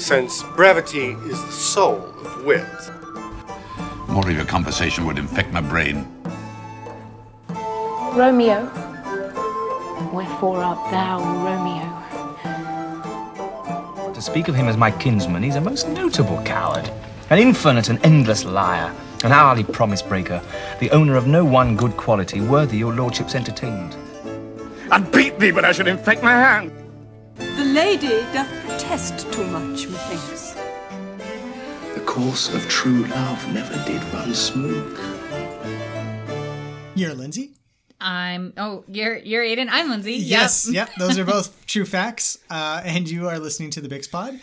since brevity is the soul of wit. More of your conversation would infect my brain. Romeo, wherefore art thou Romeo? To speak of him as my kinsman, he's a most notable coward, an infinite and endless liar, an hourly promise breaker, the owner of no one good quality worthy your lordship's entertainment. I'd beat thee, but I should infect my hand. The lady doth protest too much, methinks. The course of true love never did run smooth. You're Lindsay. I'm. Oh, you're you're Aiden. I'm Lindsay. Yes, Yep. yep. Those are both true facts. Uh, and you are listening to the Big Spot.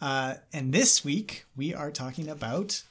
Uh, and this week we are talking about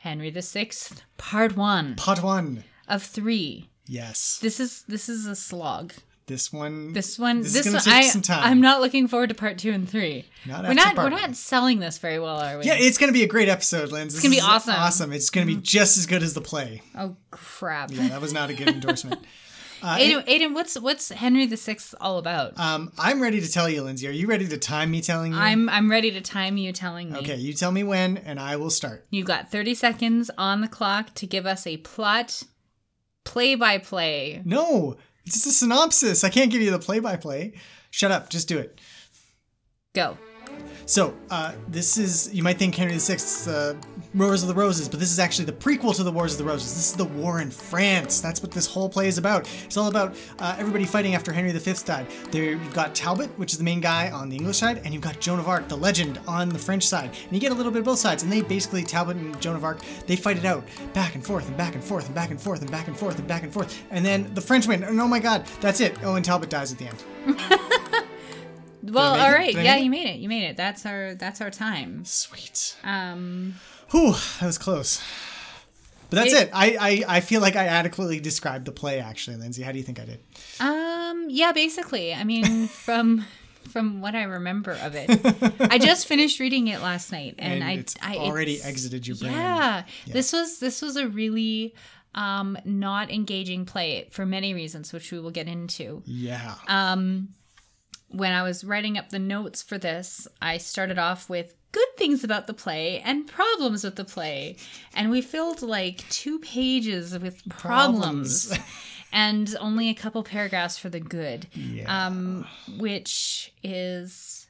Henry the Sixth, Part One Part One. of three. Yes, This is this is a slog. This one. This one. This, This, is one. I, some time. I'm not looking forward to Part Two and Three. Not we're not. We're one. not selling this very well, are we? Yeah, it's going to be a great episode, Linz. It's gonna be awesome. Awesome. It's going to be just as good as the play. oh crap. Yeah, that was not a good endorsement. Uh, Aiden, Aiden, what's what's Henry the Sixth all about? Um, I'm ready to tell you, Lindsay. Are you ready to time me telling you? I'm I'm ready to time you telling me. Okay, you tell me when, and I will start. You got 30 seconds on the clock to give us a plot, play by play. No, it's just a synopsis. I can't give you the play-by-play. Shut up. Just do it. Go. So, uh, this is, you might think Henry VI's uh, Wars of the Roses, but this is actually the prequel to the Wars of the Roses. This is the war in France. That's what this whole play is about. It's all about uh, everybody fighting after Henry V died. There, you've got Talbot, which is the main guy on the English side, and you've got Joan of Arc, the legend, on the French side. And you get a little bit of both sides, and they basically, Talbot and Joan of Arc, they fight it out back and forth and back and forth and back and forth and back and forth and back and forth. And then the French win, and oh my god, that's it. Oh, and Talbot dies at the end. Well, all right. Yeah, you made it. You made it. That's our that's our time. Sweet. Um Whew, that was close. But that's It- it. I, I, I feel like I adequately described the play, actually, Lindsay. How do you think I did? um yeah, basically. I mean, from from what I remember of it. I just finished reading it last night and, And I it's I already exited your brain. Yeah. This was this was a really um not engaging play for many reasons which we will get into. Yeah. Um, when I was writing up the notes for this, I started off with good things about the play and problems with the play. And we filled like two pages with problems. Problems. and only a couple paragraphs for the good. Yeah. Um, which is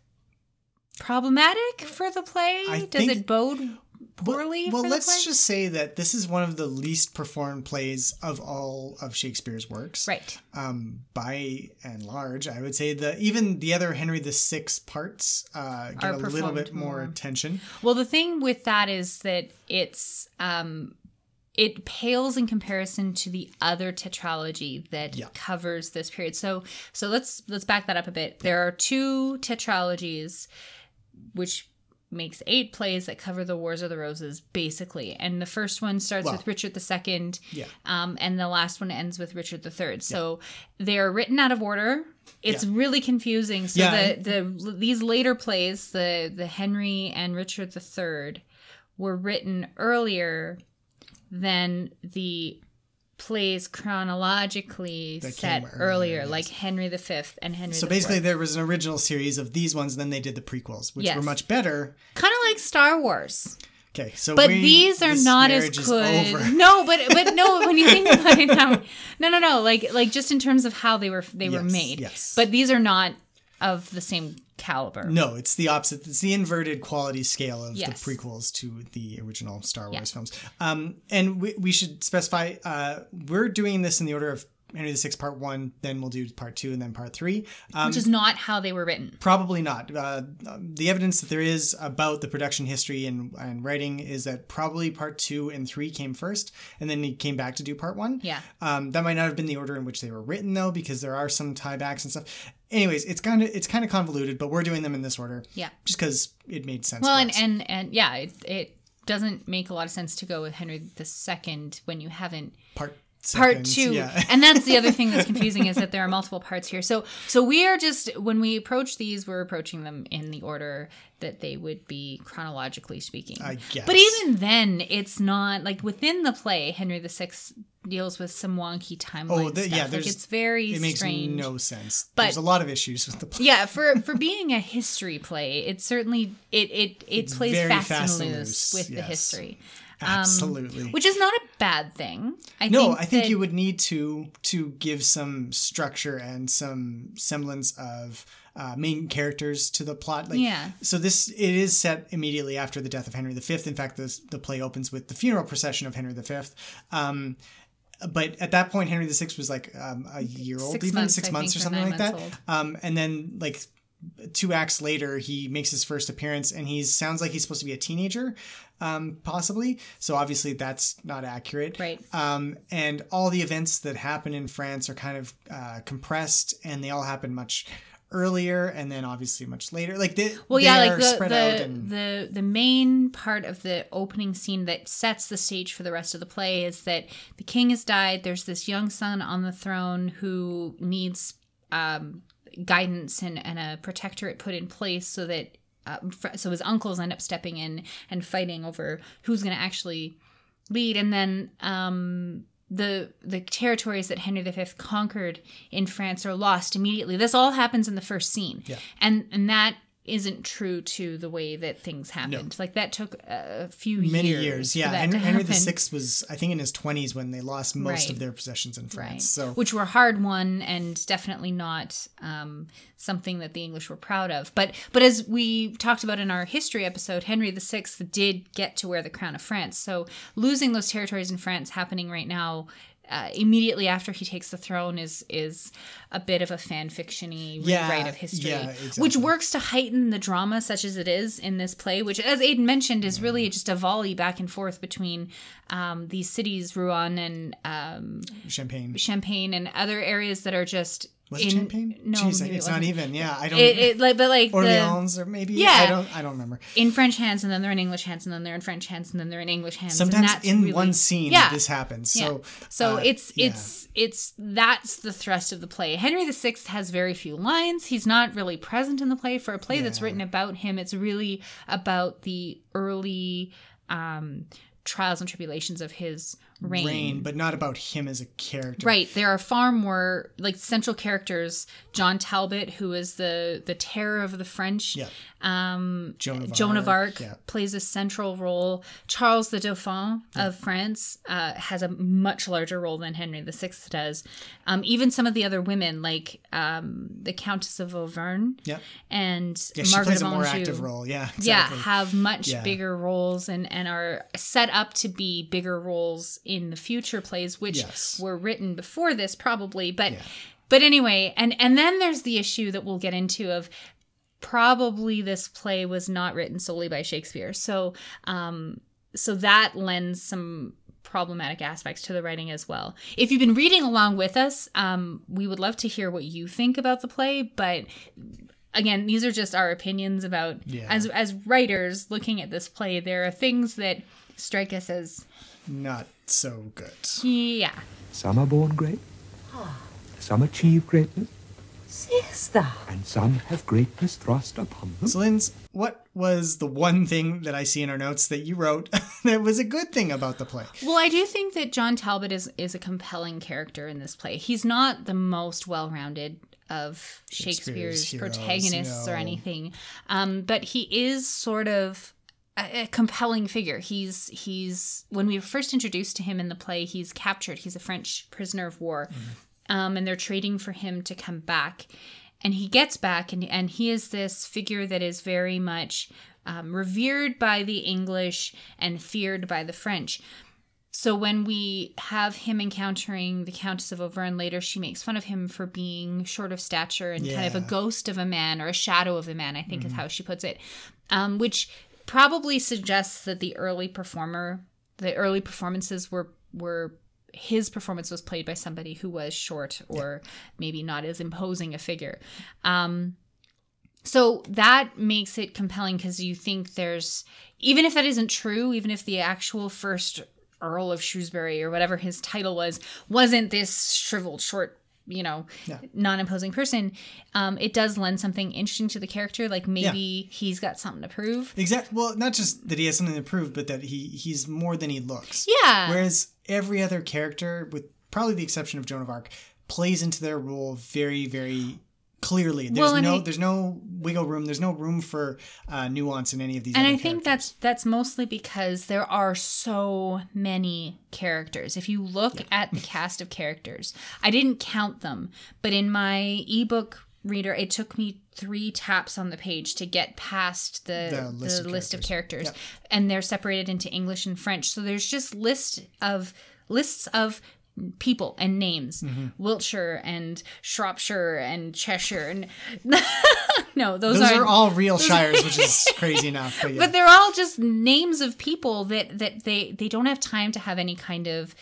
problematic for the play. I Does it bode poorly well, the let's just say that this is one of the least performed plays of all of Shakespeare's works. Right. Um, by and large, I would say that even the other Henry VI parts uh, get Are a little bit more more. attention. Well, the thing with that is that it's um it pales in comparison to the other tetralogy that Yeah. covers this period. So so let's let's back that up a bit. There are two tetralogies which makes eight plays that cover the Wars of the Roses basically. And the first one starts Well, with Richard II Yeah. um, and the last one ends with Richard III. So they're written out of order. It's Yeah. really confusing. So Yeah, the, the these later plays, the the Henry and Richard III, were written earlier than the plays chronologically That set earlier, earlier, yes. like Henry V and Henry. So basically, there was an original series of these ones, then they did the prequels, which Yes. were much better. kind of like Star Wars. Okay, so but we- these are not as good. No, but but no, when you think about it now, no, no, no, like like just in terms of how they were they were made. yes. But these are not of the same caliber. No, it's the opposite. It's the inverted quality scale of Yes. the prequels to the original Star Wars Yeah. films. Um, and we, we should specify uh, we're doing this in the order of Henry VI Part One, then we'll do Part Two, and then Part Three. Um, which is not how they were written. Probably not. Uh, the evidence that there is about the production history and, and writing is that probably part two and three came first, and then he came back to do part one. Yeah. Um, that might not have been the order in which they were written, though, because there are some tiebacks and stuff. Anyways, it's kind of it's kind of convoluted, but we're doing them in this order. Yeah. Just because it made sense. Well, and and and yeah, it it doesn't make a lot of sense to go with Henry II when you haven't part part two yeah. and that's the other thing that's confusing is that there are multiple parts here so so we are just when we approach these we're approaching them in the order that they would be chronologically speaking I guess. but even then it's not like within the play henry VI deals with some wonky timeline Oh, the, yeah. like it's very It makes strange no sense. But- there's a lot of issues with the play. yeah for for being a history play it certainly it it it plays fast, fast and loose loose, with the history Absolutely. which is not a bad thing i no, think I think that- you would need to to give some structure and some semblance of uh, main characters to the plot. Like, Yeah. So this it is set immediately after the death of Henry V. In fact, this, the play opens with the funeral procession of Henry V. Um, but at that point, Henry VI was like um, a year old, Six even months, six I months think, or something like that. Um, and then like two acts later, he makes his first appearance, and he sounds like he's supposed to be a teenager, um, possibly. So obviously that's not accurate, Right. Um, and all the events that happen in France are kind of uh, compressed, and they all happen much earlier, and then obviously much later. Like they, well they yeah are like the spread out the, and the the main part of the opening scene that sets the stage for the rest of the play is that the king has died there's this young son on the throne who needs um, guidance and, and a protectorate put in place so that uh, fr- so his uncles end up stepping in and fighting over who's going to actually lead and then um the the territories that Henry V conquered in France are lost immediately. This all happens in the first scene, Yeah. and and that isn't true to the way that things happened. Like that took a few many years. years. Yeah, that Henry, to Henry happen. VI was, I think, in his twenties when they lost most Right. of their possessions in France. Right. So which were hard won and definitely not um, something that the English were proud of. But but as we talked about in our history episode, Henry VI did get to wear the crown of France. So losing those territories in France happening right now. Uh, immediately after he takes the throne is is a bit of a fan fictiony Yeah, rewrite of history, yeah, which works to heighten the drama such as it is in this play. Which, as Aiden mentioned, is really just a volley back and forth between um, these cities, Rouen and um, champagne. Champagne and other areas that are just Was in, it champagne? No, Jeez, maybe it it's not even. Yeah, I don't. It, it like but like the, Orleans or maybe. Yeah. I don't. I don't remember. in French hands and then they're in English hands and then they're in French hands and then they're in English hands. Sometimes in really- one scene, Yeah. this happens. Yeah. So, so uh, it's yeah. it's it's that's the thrust of the play. Henry VI has very few lines. He's not really present in the play. For a play that's written about him, it's really about the early um, trials and tribulations of his reign. Rain, but not about him as a character. Right. There are far more like central characters. John Talbot, who is the the terror of the French. Yeah. Um, Joan of Joan of Arc, Arc yeah. plays a central role. Charles the Dauphin of France uh, has a much larger role than Henry VI does. Um, even some of the other women, like um, the Countess of Auvergne Yeah. and Yeah, she Margaret plays a of more Anjou. active role. Yeah. Yeah, have much Yeah. bigger roles and, and are set up to be bigger roles in the future plays, which Yes. were written before this probably. But but anyway, and and then there's the issue that we'll get into of probably this play was not written solely by Shakespeare. So um so that lends some problematic aspects to the writing as well. If you've been reading along with us, um, we would love to hear what you think about the play, but again, these are just our opinions about Yeah. as as writers looking at this play. There are things that strike us as Not so good. yeah, Some are born great, some achieve greatness, Sister. and some have greatness thrust upon them. So, Linz, what was the one thing that I see in our notes that you wrote that was a good thing about the play? Well, I do think that John Talbot is is a compelling character in this play. He's not the most well-rounded of Shakespeare's Shakespeare's, heroes, protagonists or anything, um, but he is sort of a, a compelling figure. He's he's when we were first introduced to him in the play, he's captured. He's a French prisoner of war, um, and they're trading for him to come back. And he gets back, and and he is this figure that is very much um, revered by the English and feared by the French. So when we have him encountering the Countess of Auvergne later, she makes fun of him for being short of stature and kind of a ghost of a man or a shadow of a man, I think is how she puts it. Um, which probably suggests that the early performer, the early performances were were his performance was played by somebody who was short or maybe not as imposing a figure. Um, so that makes it compelling because you think there's, even if that isn't true, even if the actual first Earl of Shrewsbury or whatever his title was wasn't this shriveled short you know non-imposing person um it does lend something interesting to the character like maybe he's got something to prove Exactly. Well, not just that he has something to prove, but that he he's more than he looks. Yeah. Whereas every other character, with probably the exception of Joan of Arc, plays into their role very, very clearly. There's Well, no I- there's no wiggle room. There's no room for uh, nuance in any of these. and I think that's that's mostly because there are so many characters. If you look at the cast of characters, I didn't count them, but in my ebook reader, it took me three taps on the page to get past the The the list list, of of characters, and they're separated into English and French. So there's just list of lists of people and names Mm-hmm. wiltshire and shropshire and cheshire and no those, those are all real shires, which is crazy enough. But, yeah. but they're all just names of people that that they they don't have time to have any kind of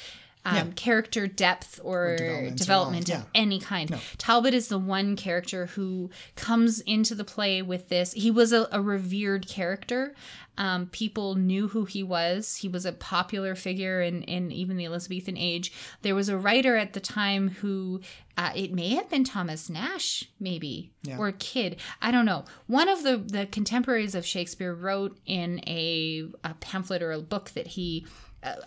um, Yeah. character depth or, development development, at of yeah. any kind. Talbot is the one character who comes into the play with this. He was a, a revered character. Um, people knew who he was. He was a popular figure in, in even the Elizabethan age. There was a writer at the time who uh, it may have been Thomas Nashe, maybe, Yeah. or Kyd. I don't know. One of the, the contemporaries of Shakespeare wrote in a, a pamphlet or a book that he,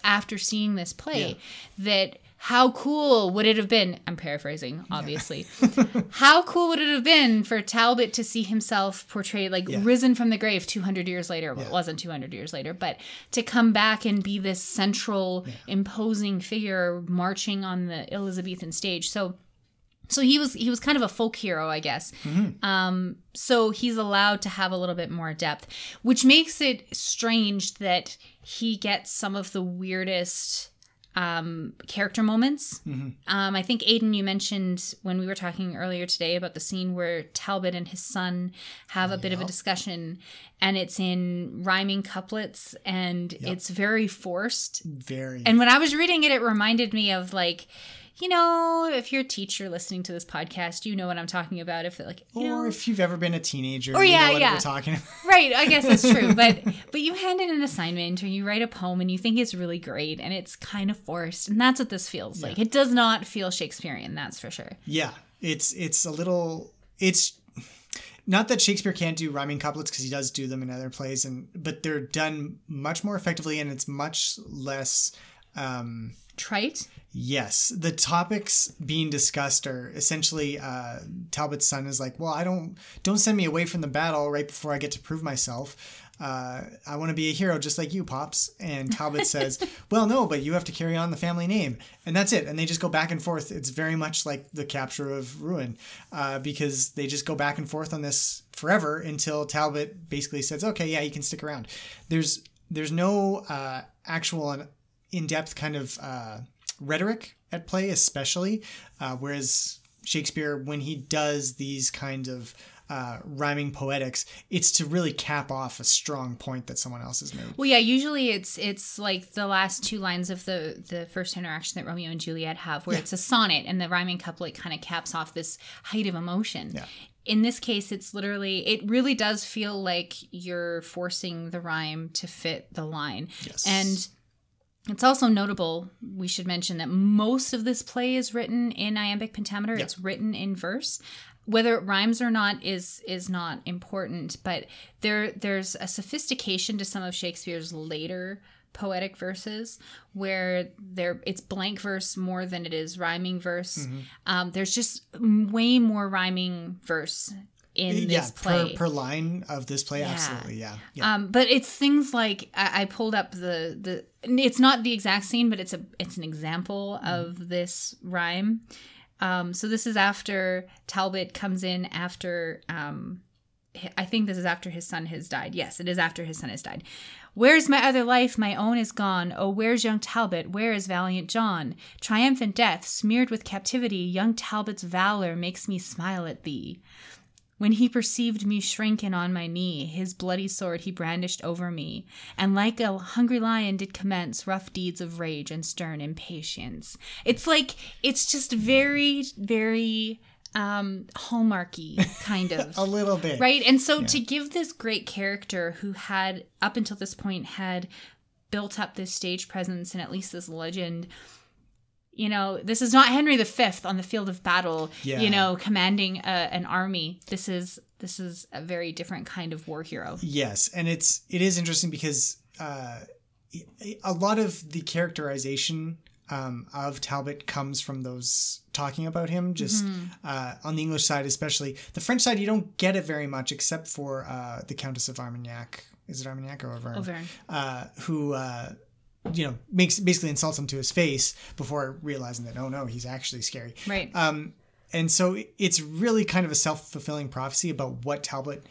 after seeing this play, that how cool would it have been? I'm paraphrasing, obviously. how cool would it have been for Talbot to see himself portrayed, like Yeah. risen from the grave 200 years later? Well, it wasn't 200 years later, but to come back and be this central, imposing figure marching on the Elizabethan stage. So so he was he was kind of a folk hero i guess. Um so he's allowed to have a little bit more depth which makes it strange that he gets some of the weirdest um character moments. Um i think aiden you mentioned when we were talking earlier today about the scene where talbot and his son have a bit of a discussion and it's in rhyming couplets and it's very forced. Very. and when I was reading it, it reminded me of like, you know, if you're a teacher listening to this podcast, you know what I'm talking about. If like, you or know, if you've ever been a teenager, Or you yeah, know what yeah. we're talking about. right? I guess that's true. But but you hand in an assignment or you write a poem and you think it's really great and it's kind of forced, and that's what this feels like. It does not feel Shakespearean, that's for sure. Yeah, it's it's a little it's not that Shakespeare can't do rhyming couplets because he does do them in other plays, and but they're done much more effectively, and it's much less. Um, Trite. Yes, the topics being discussed are essentially uh, Talbot's son is like, well, I don't don't send me away from the battle right before I get to prove myself. Uh, I want to be a hero just like you, pops. And Talbot says, "Well, no, but you have to carry on the family name." And that's it. And they just go back and forth. It's very much like the capture of Rouen, uh, because they just go back and forth on this forever until Talbot basically says, "Okay, yeah, you can stick around." There's there's no uh, actual in-depth kind of uh, rhetoric at play, especially uh, whereas Shakespeare, when he does these kinds of uh, rhyming poetics, it's to really cap off a strong point that someone else has made. Well, yeah. Usually, it's it's like the last two lines of the the first interaction that Romeo and Juliet have, where it's a sonnet, and the rhyming couplet kind of caps off this height of emotion. Yeah. In this case, it's literally it really does feel like you're forcing the rhyme to fit the line, Yes. and it's also notable. We should mention that most of this play is written in iambic pentameter. It's written in verse. Whether it rhymes or not is is not important, but there there's a sophistication to some of Shakespeare's later poetic verses where there it's blank verse more than it is rhyming verse. Um, there's just way more rhyming verse in yeah, this play. per per line of this play, absolutely, yeah, yeah. Um, but it's things like I, I pulled up the the. It's not the exact scene, but it's a it's an example of this rhyme. Um, so this is after Talbot comes in after. Um, I think this is after his son has died. Yes, it is after his son has died. Where's my other life? My own is gone. Oh, where's young Talbot? Where is valiant John? Triumphant death, smeared with captivity, young Talbot's valor makes me smile at thee. When he perceived me shrinken on my knee, his bloody sword he brandished over me, and like a hungry lion did commence rough deeds of rage and stern impatience. It's like it's just very, very um hallmarky kind of a little bit, right and so to give this great character who had up until this point had built up this stage presence and at least this legend. You know, this is not Henry V on the field of battle. Yeah. You know, commanding a, an army. This is this is a very different kind of war hero. Yes, and it's it is interesting because uh, a lot of the characterization um, of Talbot comes from those talking about him. Just uh, on the English side, especially the French side, you don't get it very much, except for uh, the Countess of Armagnac. Is it Armagnac or Auvergne? Auvergne. Uh, who. You know, makes basically insults him to his face before realizing that oh no, he's actually scary. Right. Um, and so it's really kind of a self fulfilling prophecy about what Talbot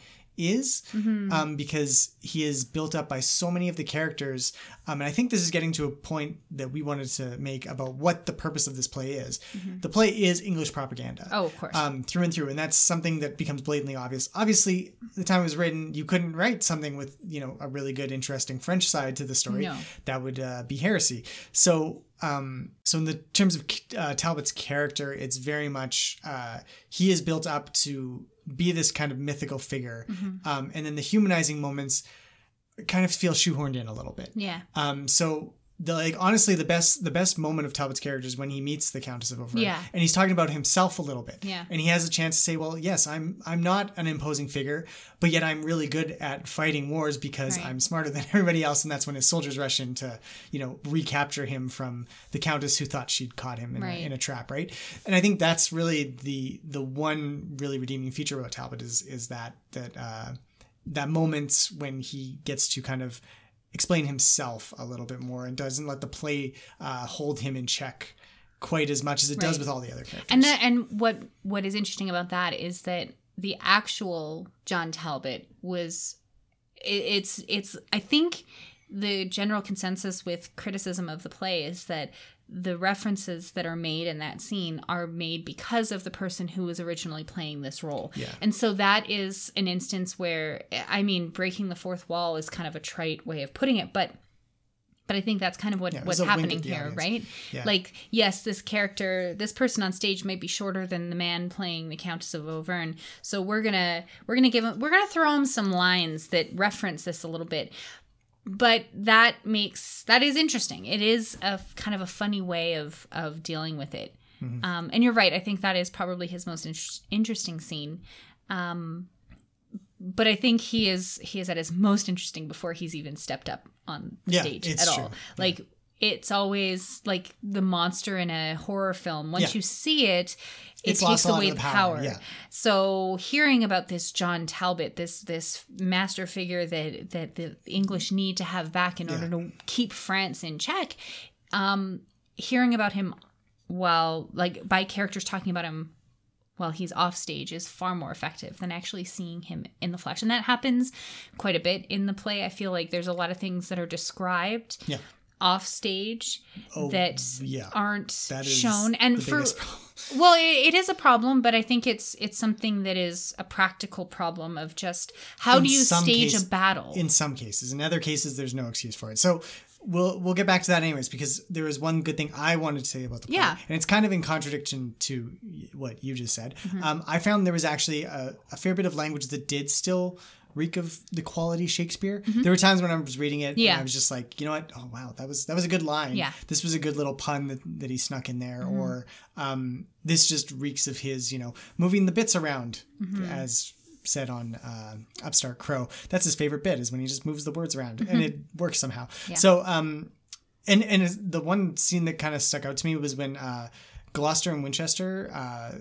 is, um, because he is built up by so many of the characters. Um, and I think this is getting to a point that we wanted to make about what the purpose of this play is. The play is English propaganda. Oh, of course. Um, through and through, and that's something that becomes blatantly obvious. Obviously, the time it was written, you couldn't write something with you know a really good, interesting French side to the story. No. That would uh, be heresy. So, um, so in the terms of uh, Talbot's character, it's very much uh, he is built up to be this kind of mythical figure, Mm-hmm. um, and then the humanizing moments kind of feel shoehorned in a little bit. Yeah. Um, so the like honestly the best the best moment of Talbot's character is when he meets the Countess of Auvergne. Yeah. And he's talking about himself a little bit. Yeah. And he has a chance to say, Well, yes, I'm I'm not an imposing figure, but yet I'm really good at fighting wars because Right. I'm smarter than everybody else, and that's when his soldiers rush in to, you know, recapture him from the Countess who thought she'd caught him in, Right. a, in a trap, right? And I think that's really the the one really redeeming feature about Talbot is is that that uh that moment when he gets to kind of explain himself a little bit more and doesn't let the play uh, hold him in check quite as much as it does with all the other characters. And that, and what what is interesting about that is that the actual John Talbot was it, it's it's I think the general consensus with criticism of the play is that the references that are made in that scene are made because of the person who was originally playing this role. Yeah. And so that is an instance where I mean breaking the fourth wall is kind of a trite way of putting it, but but I think that's kind of what, Yeah, what's was a wink happening here, audience. right? Yeah. Like, yes, this character, this person on stage might be shorter than the man playing the Countess of Auvergne. So we're gonna we're gonna give him we're gonna throw him some lines that reference this a little bit. But that makes that is interesting. It is a kind of a funny way of of dealing with it. Mm-hmm. Um, and you're right. I think that is probably his most inter- interesting scene. Um, but I think he is he is at his most interesting before he's even stepped up on the Yeah, stage at true. all. Like it's always like the monster in a horror film. Once Yeah. you see it, it It's lost takes a lot of away the power, power. yeah. So hearing about this John Talbot, this this master figure that that the English need to have back in order to keep France in check, um, hearing about him while like by characters talking about him while he's off stage is far more effective than actually seeing him in the flesh. And that happens quite a bit in the play. I feel like there's a lot of things that are described Yeah. Off stage that Oh, yeah. aren't That is shown. And for well, it, it is a problem, but I think it's it's something that is a practical problem of just how In do you stage case- a battle? In some cases, in other cases, there's no excuse for it. So we'll we'll get back to that anyways because there was one good thing I wanted to say about the play, Yeah. and it's kind of in contradiction to what you just said. Mm-hmm. Um, I found there was actually a, a fair bit of language that did still reek of the quality Shakespeare. There were times when I was reading it, Mm-hmm. Yeah. and I was just like, you know what? Oh wow, that was that was a good line. Yeah. Mm-hmm. this was a good little pun that, that he snuck in there, or um, this just reeks of his, you know, moving the bits around Mm-hmm. as said on uh, Upstart Crow. That's his favorite bit is when he just moves the words around, Mm-hmm. and it works somehow. So, um, and and the one scene that kind of stuck out to me was when uh, Gloucester and Winchester, uh,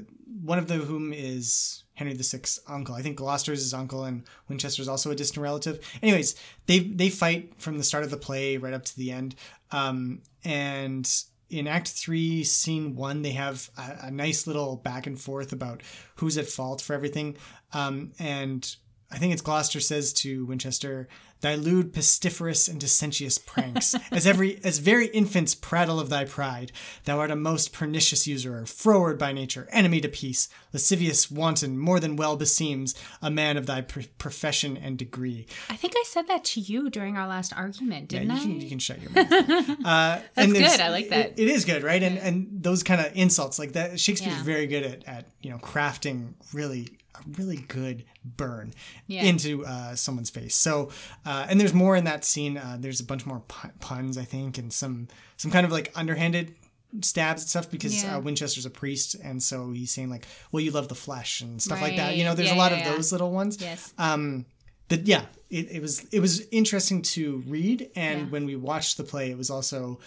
one of the whom is Henry VI's uncle. I think Gloucester is his uncle, and Winchester is also a distant relative. Anyways, they they fight from the start of the play right up to the end, um, and in Act Three, Scene One, they have a, a nice little back and forth about who's at fault for everything, um, and I think it's Gloucester says to Winchester, "Thy lewd, pestiferous, and dissentious pranks, as every as very infants prattle of thy pride. Thou art a most pernicious usurer, froward by nature, enemy to peace, lascivious, wanton, more than well beseems a man of thy pr- profession and degree." I think I said that to you during our last argument, didn't you I? can you can shut your mouth. uh, That's good. I like that. it- it is good, right? And and those kind of insults like that. Shakespeare's Yeah. very good at at you know crafting really a really good burn Yeah. into uh, someone's face. So, uh, and there's more in that scene. Uh, there's a bunch more puns, I think, and some some kind of like underhanded stabs and stuff because Yeah. uh, Winchester's a priest, and so he's saying like, "Well, you love the flesh" and stuff like that. You know, there's Yeah, a lot yeah, of yeah. those little ones. Yes. Um, but yeah, it, it was it was interesting to read, and Yeah. when we watched the play, it was also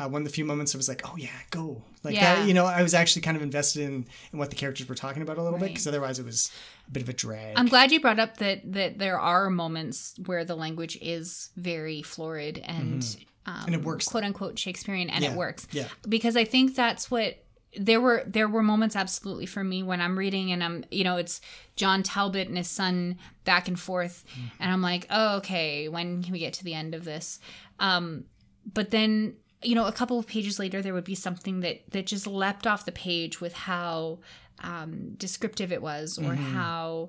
uh, one of the few moments I was like, oh yeah, go like Yeah. that. You know, I was actually kind of invested in in what the characters were talking about a little bit because otherwise it was a bit of a drag. I'm glad you brought up that that there are moments where the language is very florid and um, And it works. quote unquote Shakespearean, and Yeah, it works. yeah. because I think that's what there were. There were moments absolutely for me when I'm reading and I'm you know it's John Talbot and his son back and forth, Mm-hmm. and I'm like, oh okay, when can we get to the end of this? Um, but then you know a couple of pages later there would be something that that just leapt off the page with how um, descriptive it was or how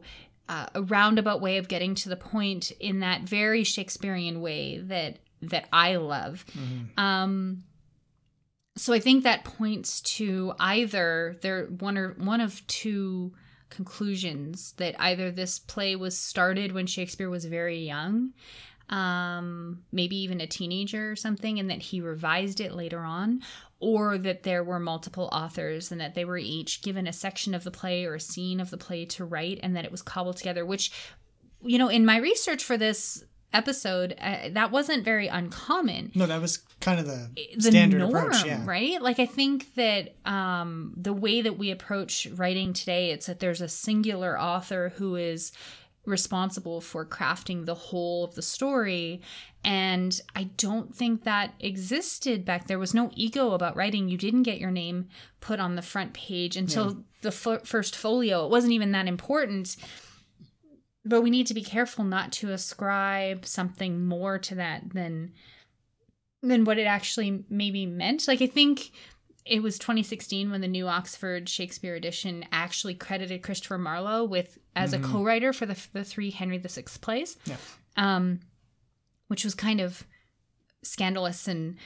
uh, a roundabout way of getting to the point in that very shakespearean way that that i love. Um so i think that points to either there one or one of two conclusions that either this play was started when shakespeare was very young um, maybe even a teenager or something, and that he revised it later on, or that there were multiple authors and that they were each given a section of the play or a scene of the play to write, and that it was cobbled together. Which, you know, in my research for this episode, uh, that wasn't very uncommon no, that was kind of the, the standard norm, approach. Yeah, right? Like I think that um, the way that we approach writing today, it's that there's a singular author who is responsible for crafting the whole of the story. And I don't think that existed back there was no ego about writing. You didn't get your name put on the front page until the f- first folio. It wasn't even that important. But we need to be careful not to ascribe something more to that than than what it actually maybe meant. Like I think it was 2016 when the new Oxford Shakespeare edition actually credited Christopher Marlowe with as a co-writer for the the three Henry VI plays, Yeah. um, which was kind of scandalous and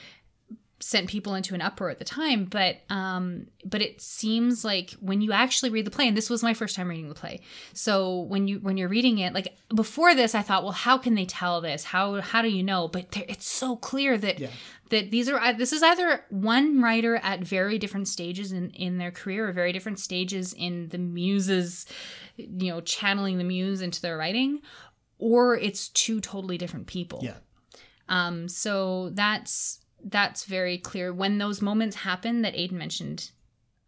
sent people into an uproar at the time. But um, but it seems like when you actually read the play, and this was my first time reading the play, so when you when you're reading it, like before this, I thought, well, how can they tell this? How how do you know? But it's so clear that Yeah. that these are this is either one writer at very different stages in in their career or very different stages in the muses you know channeling the muse into their writing or it's two totally different people yeah. um so that's that's very clear when those moments happen that Aiden mentioned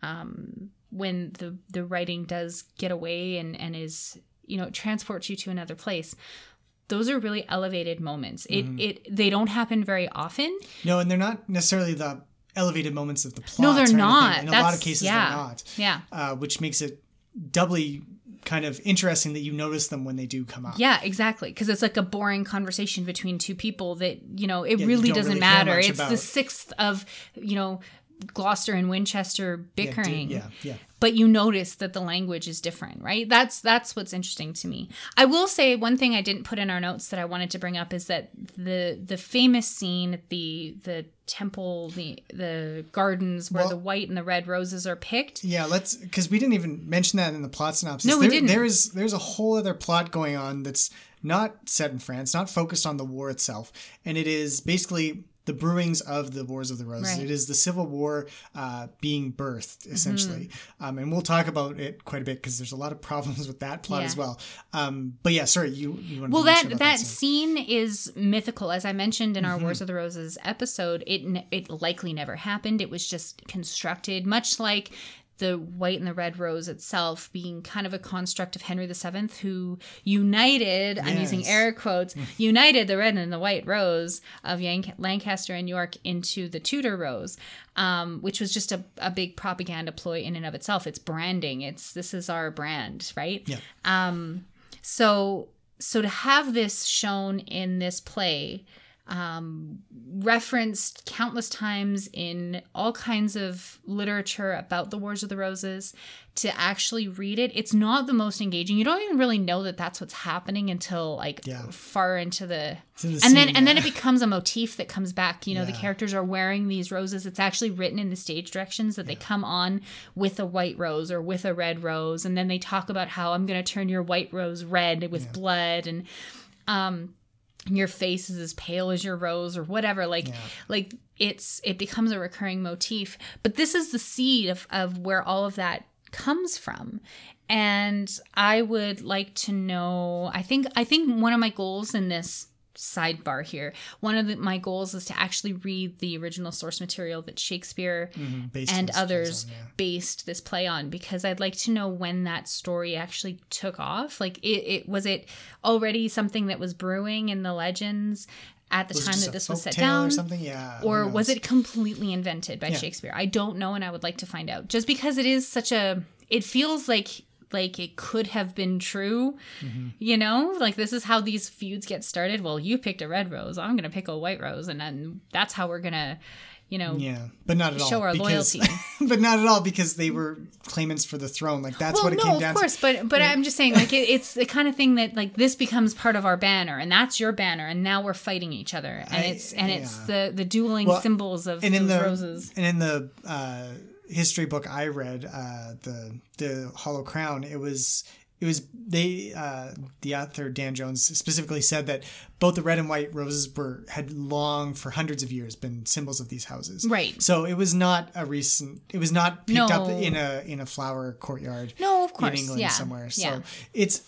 um when the the writing does get away and and is you know it transports you to another place those are really elevated moments it it they don't happen very often No, and they're not necessarily the elevated moments of the plot. No, they're not. In a lot of cases, yeah. they're not. Yeah. Uh, which makes it doubly kind of interesting that you notice them when they do come up. Yeah, exactly. Because it's like a boring conversation between two people that, you know, it you really doesn't really matter. It's the sixth of, you know, Gloucester and Winchester Yeah, bickering. Yeah, yeah. But you notice that the language is different, right? That's that's what's interesting to me. I will say one thing I didn't put in our notes that I wanted to bring up is that the the famous scene at the the temple, the the gardens where Well- the white and the red roses are picked. Yeah, let's because we didn't even mention that in the plot synopsis. No, we There- didn't. There is there's a whole other plot going on that's not set in France, not focused on the war itself, and it is basically the brewings of the Wars of the Roses. Right. It is the Civil War uh, being birthed, essentially, Mm-hmm. um, and we'll talk about it quite a bit because there's a lot of problems with that plot as well. Um, but yeah, sorry, you you want Well, to that that scene is mythical, as I mentioned in our Mm-hmm. Wars of the Roses episode. It ne- it likely never happened. It was just constructed, much like the white and the red rose itself being kind of a construct of Henry VII, who united. I'm using air quotes. united the red and the white rose of Yank- Lancaster and York into the Tudor rose, um, which was just a, a big propaganda ploy in and of itself. It's branding. It's this is our brand, right? Yeah. Um, so so to have this shown in this play um, referenced countless times in all kinds of literature about the Wars of the Roses. To actually read it, it's not the most engaging. You don't even really know that that's what's happening until like Yeah. far into the, in the and then scene, and then it becomes a motif that comes back. You know, the characters are wearing these roses. It's actually written in the stage directions that they come on with a white rose or with a red rose, and then they talk about how I'm going to turn your white rose red with blood, and um, your face is as pale as your rose or whatever. Like, like it's it becomes a recurring motif. But this is the seed of of where all of that comes from. And I would like to know. I think I think one of my goals in this sidebar here. One of the, my goals is to actually read the original source material that shakespeare mm-hmm. based and others on, yeah. based this play on because i'd like to know when that story actually took off. Like it, it was it already something that was brewing in the legends at the Was time that this was set down or something? Yeah, or was it completely invented by Yeah. shakespeare? I don't know and i would like to find out. Just because it is such a it feels like like it could have been true Mm-hmm. you know like this is how these feuds get started well you picked a red rose i'm gonna pick a white rose and then that's how we're gonna you know Yeah, but not at all. show our because, loyalty. but not at all because they were claimants for the throne. Like that's well, what it no, came down. To. Of course, to. but but I'm just saying, like it, it's the kind of thing that like this becomes part of our banner, and that's your banner, and now we're fighting each other, and I- it's and it's the the dueling Well, symbols of and those in the roses. and in the uh, history book I read, uh, the the Hollow Crown, it was it was they uh, the author Dan Jones specifically said that both the red and white roses were had long for hundreds of years been symbols of these houses. Right. So it was not a recent. It was not picked up in a in a flower courtyard. No, of course, in England yeah, somewhere. So yeah. it's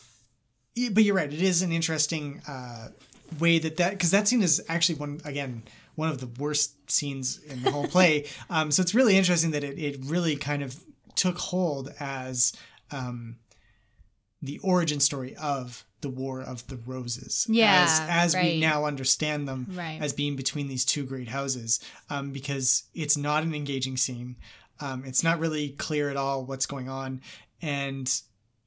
but you're right. It is an interesting uh, way that that because that scene is actually one again one of the worst scenes in the whole play. um, so it's really interesting that it it really kind of took hold as um, the origin story of the War of the Roses. Yeah, as as we now understand them Right. as being between these two great houses, um, because it's not an engaging scene. Um, it's not really clear at all what's going on, and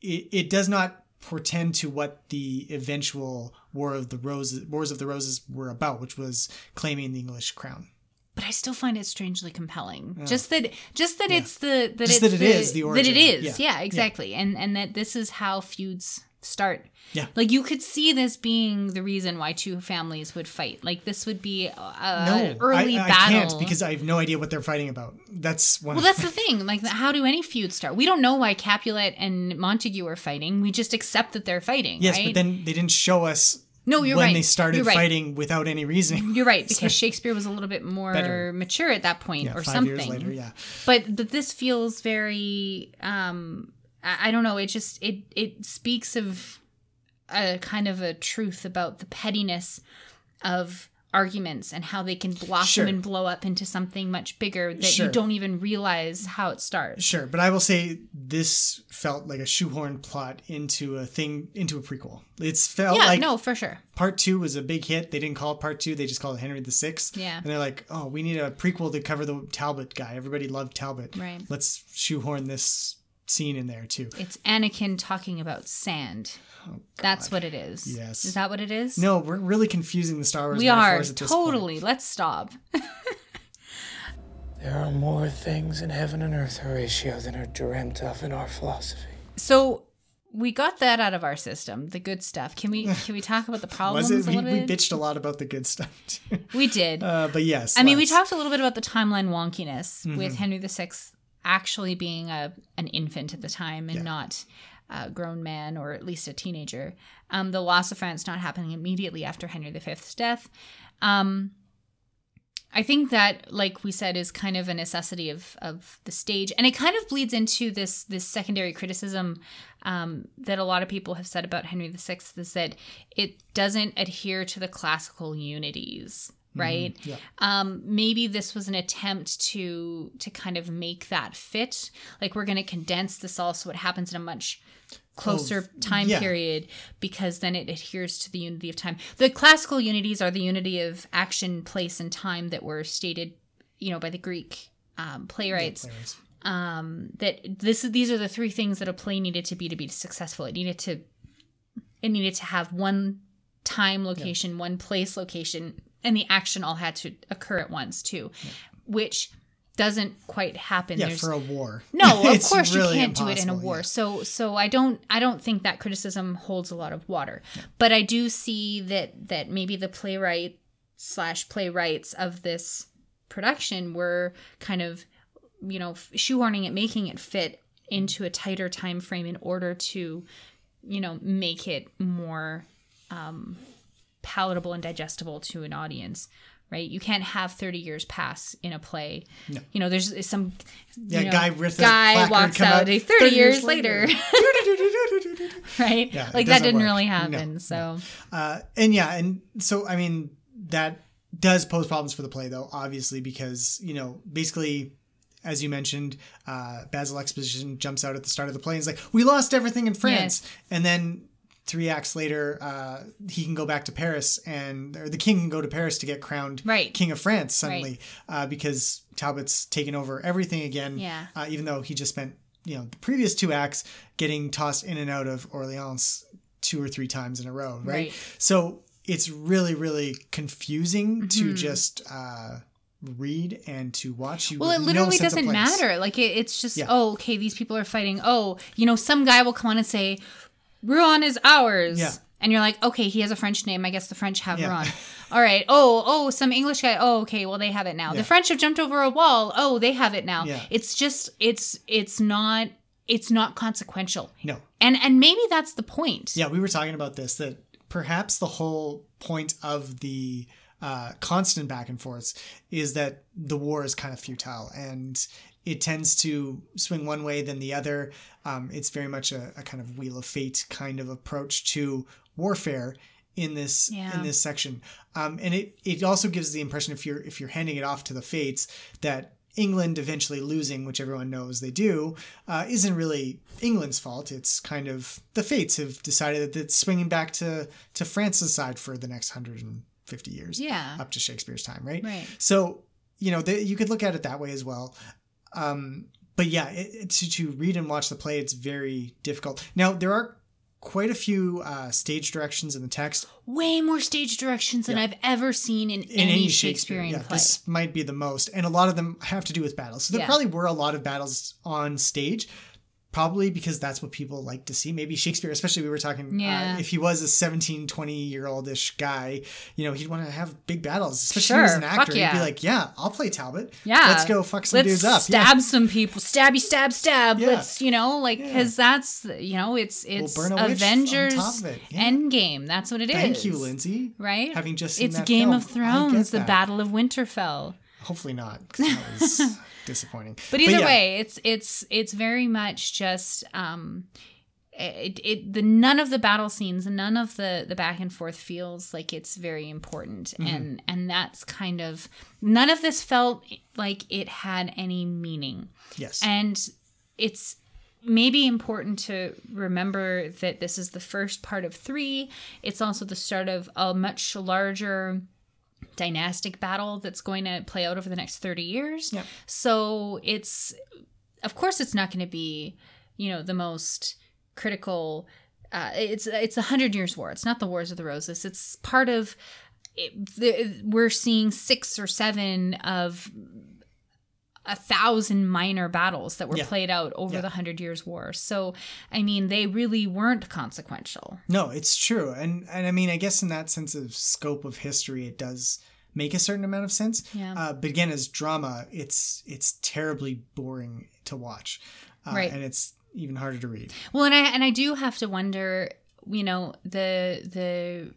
it, it does not portend to what the eventual War of the Roses, Wars of the Roses were about, which was claiming the English crown. but I still find it strangely compelling. Just that, just that it's the that Just it's that it the, is the that it is. Yeah. Yeah, Yeah. exactly. And and that this is how feuds start. Yeah. Like you could see this being the reason why two families would fight. Like this would be a, No, an early I, I battle. can't because I have no idea what they're fighting about. That's one. well, that's the thing. Like, how do any feuds start? We don't know why Capulet and Montague are fighting. We just accept that they're fighting. yes, right? but then they didn't show us. No, you're when right. When they started right. fighting without any reason. You're right because So- Shakespeare was a little bit more Better. mature at that point, Yeah, or five something. years later, yeah. But but this feels very. um I, I don't know. It just it it speaks of a kind of a truth about the pettiness of arguments and how they can blossom Sure. and blow up into something much bigger that Sure. you don't even realize how it starts. Sure, but I will say this felt like a shoehorn plot into a thing into a prequel. It's felt Yeah, like no, for sure. part two was a big hit. They didn't call it part two; they just called it Henry the Sixth. Yeah. and they're like, "Oh, we need a prequel to cover the Talbot guy. Everybody loved Talbot. Right. Let's shoehorn this scene in there too." It's Anakin talking about sand. That's what it is. Oh, Yes. Is that what it is? No, we're really confusing the Star Wars. we are at this point. totally. Let's stop. There are more things in heaven and earth, Horatio, than are dreamt of in our philosophy. So we got that out of our system, the good stuff. Can we can we talk about the problems Was it? a We, little we bit? bitched a lot about the good stuff too. We did. Uh, but yes, I mean, we talked a little bit about the timeline wonkiness Mm-hmm. with Henry VI actually being a an infant at the time and not a grown man or at least a teenager. Um, the loss of France not happening immediately after Henry V's death. Um, I think that, like we said, is kind of a necessity of of the stage, and it kind of bleeds into this this secondary criticism um, that a lot of people have said about Henry VI is that it doesn't adhere to the classical unities, right? yeah. Um, maybe this was an attempt to to kind of make that fit. Like we're going to condense this all so it happens in a much closer time yeah. period because then it adheres to the unity of time. The classical unities are the unity of action, place, and time that were stated, you know, by the Greek um, playwrights. Playwrights. Um, that this is these are the three things that a play needed to be to be successful. It needed to it needed to have one time location, one place location, and the action all had to occur at once too, which doesn't quite happen. Yeah, There's- for a war. no, of course really you can't do it in a war. yeah. So so I don't I don't think that criticism holds a lot of water. But I do see that that maybe the playwright slash playwrights of this production were kind of you know shoehorning it, making it fit into a tighter time frame in order to you know make it more um, palatable and digestible to an audience. Right, you can't have thirty years pass in a play. No. You know, there's some Yeah, you know, guy with guy walks out, out 30, 30 years, years later, later. right? Yeah, like that didn't work. really No, happen. so Uh, and yeah, and so I mean that does pose problems for the play though, obviously because you know basically. As you mentioned, uh, Basil Exposition jumps out at the start of the play and is like, "We lost everything in France," and then three acts later, uh, he can go back to Paris, and or the king can go to Paris to get crowned Right. king of France suddenly uh, because Talbot's taken over everything again. Yeah. Uh, even though he just spent you know the previous two acts getting tossed in and out of Orleans two or three times in a row, right? Right. So it's really really confusing to Mhm. just uh, read and to watch. You well, it with no literally doesn't matter. Like it, it's just Yeah. oh, okay, these people are fighting. Oh, you know, some guy will come on and say, "Rouen is ours." Yeah. And you're like, okay, he has a French name. I guess the French have Yeah. Rouen. All right. Oh, oh, some English guy. Oh, okay. Well, they have it now. Yeah. The French have jumped over a wall. Oh, they have it now. Yeah. It's just, it's, it's not, it's not consequential. No. And and maybe that's the point. Yeah, we were talking about this that perhaps the whole point of the uh, constant back and forths is that the war is kind of futile and it tends to swing one way then the other. Um, it's very much a, a kind of wheel of fate kind of approach to warfare in this Yeah. in this section. Um, and it it also gives the impression if you're if you're handing it off to the fates that England eventually losing, which everyone knows they do, uh, isn't really England's fault. It's kind of the fates have decided that it's swinging back to to France's side for the next hundred and fifty years, Yeah. up to Shakespeare's time, right? Right. So you know the, you could look at it that way as well. Um, but yeah, it, to to read and watch the play, it's very difficult. Now there are quite a few uh, stage directions in the text Way more stage directions than Yeah. I've ever seen in, in any, Shakespearean yeah, play. This might be the most, and a lot of them have to do with battles. So there Yeah. probably were a lot of battles on stage, probably because that's what people like to see. Maybe Shakespeare, especially we were talking, Yeah. uh, if he was a 17, 20 year oldish guy, you know, he'd want to have big battles, especially if he was Sure, an fuck actor. He'd yeah. be like, yeah, I'll play Talbot. Yeah. Let's go fuck some Let's dudes up. Stab Yeah. some people. Stabby, stab, stab. Yeah. Let's, you know, like, because that's, you know, it's it's burn a witch on Avengers it. Endgame. That's what it is. Thank you, Lindsay. Right? Having just seen It's that Game film, of Thrones, the. Battle of Winterfell. Hopefully not, that was disappointing. But either yeah. way, it's it's it's very much just um it, it the none of the battle scenes none of the the back and forth feels like it's very important Mhm. and and that's kind of none of this felt like it had any meaning Yes. and it's maybe important to remember that this is the first part of three it's also the start of a much larger dynastic battle that's going to play out over the next 30 years. Yep. so it's of course it's not going to be you know the most critical uh, it's it's a hundred years war. It's not the wars of the roses. It's part of it, the, we're seeing six or seven of a thousand minor battles that were Yeah. played out over Yeah. the hundred years war so i mean they really weren't consequential No, it's true, and and I mean, I guess in that sense of scope of history, it does make a certain amount of sense. Yeah. Uh, but again, as drama, it's it's terribly boring to watch, uh, Right. And it's even harder to read. Well, and I and I do have to wonder, you know, the the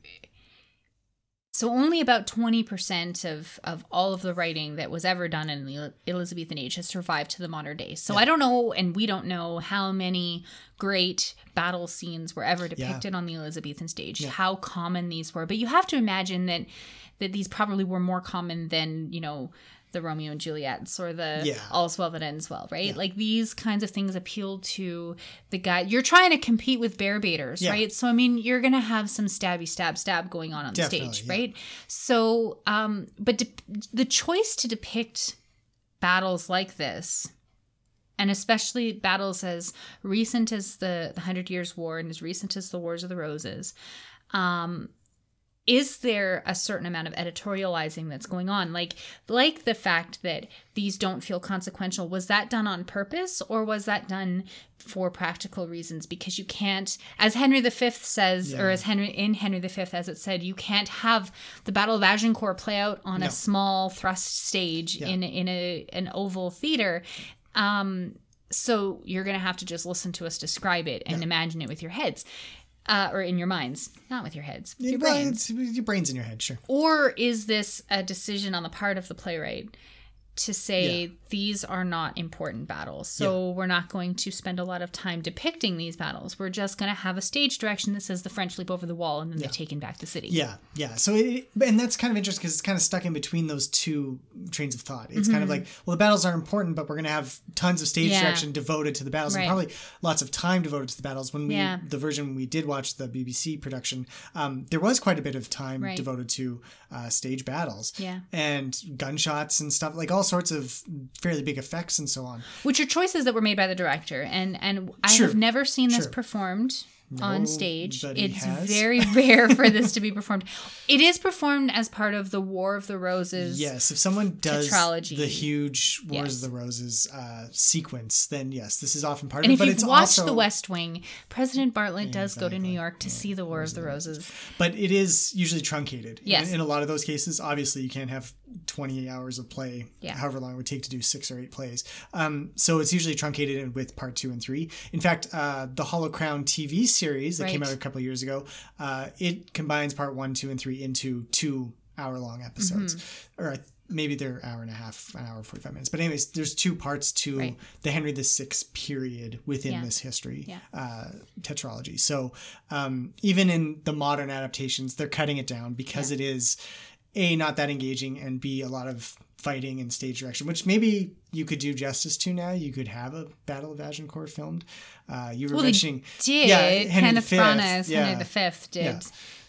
so only about 20% of of all of the writing that was ever done in the Elizabethan age has survived to the modern day. So I don't know and we don't know how many great battle scenes were ever depicted on the Elizabethan stage, how common these were. But you have to imagine that that these probably were more common than, you know, the Romeo and Juliet's or the Yeah. All's Well That Ends Well, right? Like these kinds of things appeal to the guy. You're trying to compete with bear baiters, Yeah. right? So I mean, you're gonna have some stabby stab stab going on on the stage, yeah. right? So, um, but de- the choice to depict battles like this, and especially battles as recent as the the Hundred Years' War and as recent as the Wars of the Roses, um, is there a certain amount of editorializing that's going on like like the fact that these don't feel consequential was that done on purpose or was that done for practical reasons because you can't as henry v says or Yeah. as henry in henry v as it said you can't have the battle of agincourt play out on No. a small thrust stage Yeah. in in a an oval theater um so you're gonna have to just listen to us describe it and imagine it with your heads uh, or in your minds not with your heads with your Well, brains it's- your brain's in your head, sure. or is this a decision on the part of the playwright to say these are not important battles so we're not going to spend a lot of time depicting these battles we're just going to have a stage direction that says the french leap over the wall and then they've taken back the city Yeah, yeah. So, it, and that's kind of interesting because it's kind of stuck in between those two trains of thought. It's kind of like, well, the battles are important, but we're going to have tons of stage Mm-hmm. Yeah. direction devoted to the battles, Right. and probably lots of time devoted to the battles. When we, Yeah. the version we did watch the BBC production, um, there was quite a bit of time Right. devoted to uh, stage battles, Yeah. and gunshots and stuff, like all sorts of fairly big effects and so on. which are choices that were made by the director and and i Sure, have never seen this sure. performed on stage it's has. very rare for this to be performed it is performed as part of the war of the roses Yes, if someone does tetralogy. the huge Wars Yes. of the Roses uh, sequence, then yes, this is often part and of if it. But you've it's watched also, the west wing president bartlet does go to new york to see the war of the roses but it is usually truncated. In- Yes. In, a lot of those cases, obviously, you can't have 20 hours of play, Yeah. however long it would take to do six or eight plays. Um, so it's usually truncated with part two and three. In fact, uh, the Hollow Crown TV series that came out a couple of years ago, uh, it combines part one, two, and three into two hour long episodes. Mm-hmm. Or maybe they're hour and a half, an hour, 45 minutes. But, anyways, there's two parts to Right. the Henry VI period within Yeah. this history Yeah. uh, tetralogy. So um, even in the modern adaptations, they're cutting it down because it is a not that engaging and b a lot of fighting and stage direction, which maybe you could do justice to now. You could have a Battle of Agincourt filmed. Uh, you were well mentioning, did Henry kenneth V, branagh as yeah. henry v did Yeah.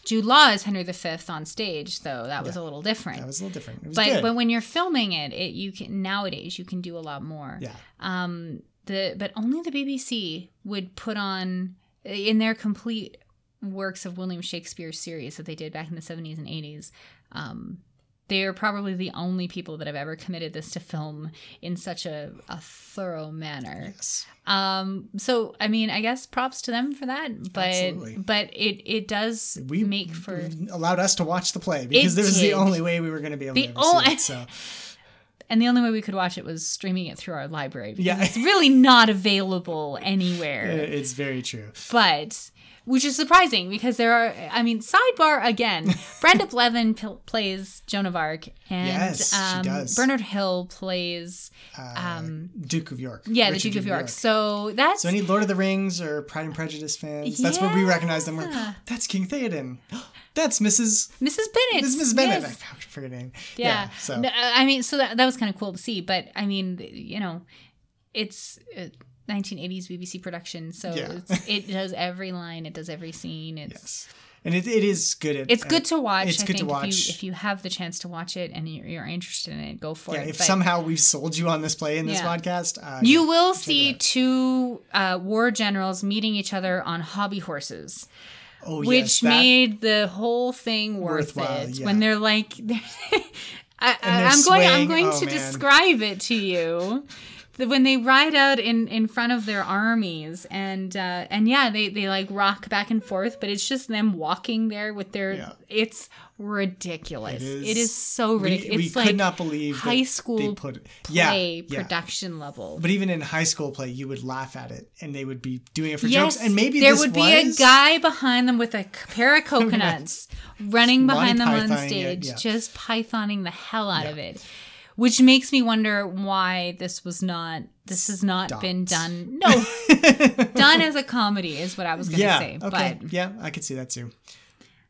jude law as henry v on stage though that was a little different That was a little different. But good. but when you're filming it, it you can nowadays you can do a lot more. yeah, Um the but only the BBC would put on in their complete works of William Shakespeare series that they did back in the 70s and 80s. Um they are probably the only people that have ever committed this to film in such a, a thorough manner. yes. Um, so I mean, I guess props to them for that. But Absolutely. but it it does We make for allowed us to watch the play because this was the only way we were going to be able The to o- see it. So and the only way we could watch it was streaming it through our library. Yeah. it's really not available anywhere. it's very true. but which is surprising because there are. I mean, sidebar again. Brenda Blethyn p- plays Joan of Arc, and Yes, she um, does. Bernard Hill plays Um, Duke of York. yeah the Richard Duke of York. So that's So any Lord of the Rings or Pride and Prejudice fans, that's where we recognize them. We're, Yeah. that's King Theoden. That's Mrs. Mrs. Bennet. This is Mrs. Bennet. Yes. I forget her name. yeah. so No, I mean, so that, that was kind of cool to see. But I mean, you know, it's a 1980s BBC production, so Yeah. it's, it does every line, it does every scene. It's yes, and it, it is good. At, it's good to watch. It's I good to watch. If you, if you have the chance to watch it and you're, you're interested in it, go for yeah, it. if But somehow we've sold you on this play in this Yeah. podcast, uh, you will see two uh, war generals meeting each other on hobby horses. oh, which yes, made the whole thing worth Worthwhile, it when they're like I, And they're I, am going i'm going Oh, to man. describe it to you when they ride out in in front of their armies and uh and yeah they they like rock back and forth but it's just them walking there with their Yeah. it's ridiculous It it is- is so we- ridiculous we it's could like not believe high they school put play Yeah, yeah. production level But even in high school play, you would laugh at it, and they would be doing it for Yes, jokes. And maybe there this would be was- a guy behind them with a pair of coconuts running behind them on stage, just pythoning the hell out of it. Which makes me wonder why this was not. This has not been done. No, done as a comedy is what I was going to Yeah. say. okay. But yeah, I could see that too.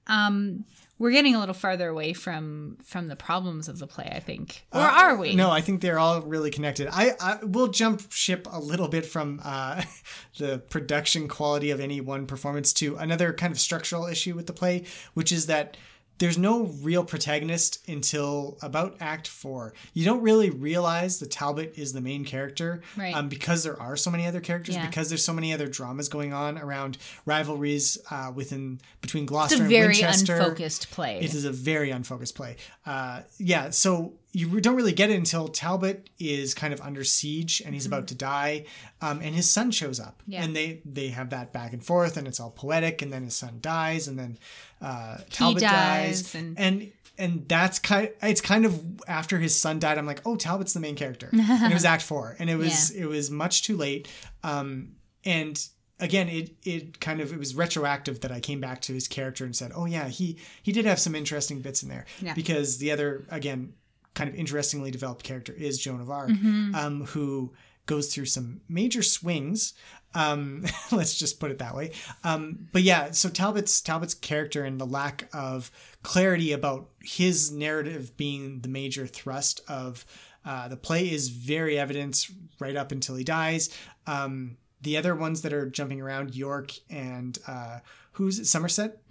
um, we're getting a little farther away from from the problems of the play. I think, or are we? Uh, No, I think they're all really connected. I, I will jump ship a little bit from uh, the production quality of any one performance to another kind of structural issue with the play, which is that there's no real protagonist until about Act Four. You don't really realize that Talbot is the main character, Right. Um, because there are so many other characters, Yeah. because there's so many other dramas going on around rivalries uh, within between It's Gloucester a and very Winchester. unfocused play. It is a very unfocused play. Uh, yeah, so you don't really get it until Talbot is kind of under siege and he's about to die, um, and his son shows up, Mm-hmm. Yeah. and they they have that back and forth, and it's all poetic, and then his son dies, and then uh, Talbot dies, dies, and- and and that's kind. It's kind of after his son died. I'm like, oh, Talbot's the main character, and it was Act Four, and it was it was much too late, um, and again it it kind of it was retroactive that I came back to his character and said, "Oh yeah, he he did have some interesting bits in there." Yeah. Because the other again kind of interestingly developed character is Joan of Arc, Mm-hmm. um, who goes through some major swings. Um, let's just put it that way. Um, but yeah, so Talbot's Talbot's character and the lack of clarity about his narrative being the major thrust of uh, the play is very evident right up until he dies. Um, the other ones that are jumping around, York and uh, who's it, Somerset,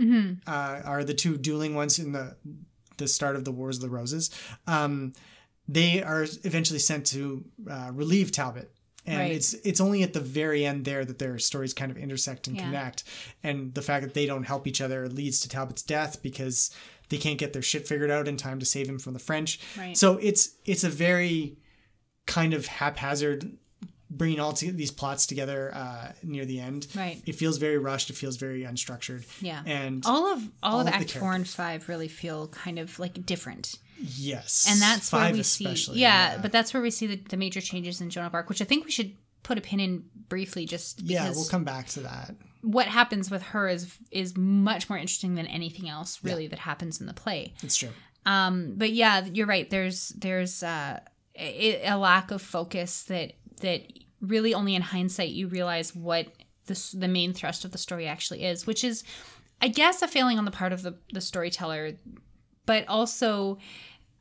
uh, are the two dueling ones in the the start of the Wars of the Roses. Um, they are eventually sent to uh, relieve Talbot. And Right. it's it's only at the very end there that their stories kind of intersect and Yeah. connect, and the fact that they don't help each other leads to Talbot's death because they can't get their shit figured out in time to save him from the French. Right. So it's it's a very kind of haphazard bringing all to, these plots together uh, near the end. Right. It feels very rushed. It feels very unstructured. yeah. And all of all, all of Act Four and Five really feel kind of like different. Yes, and that's five where we especially. see yeah, but that's where we see the, the major changes in Joan of Arc which i think we should put a pin in briefly just because yeah, we'll come back to that. what happens with her is is much more interesting than anything else really that happens in the play It's true. um but yeah you're right there's there's uh a, a lack of focus that that really only in hindsight you realize what the, the main thrust of the story actually is which is i guess a failing on the part of the, the storyteller but also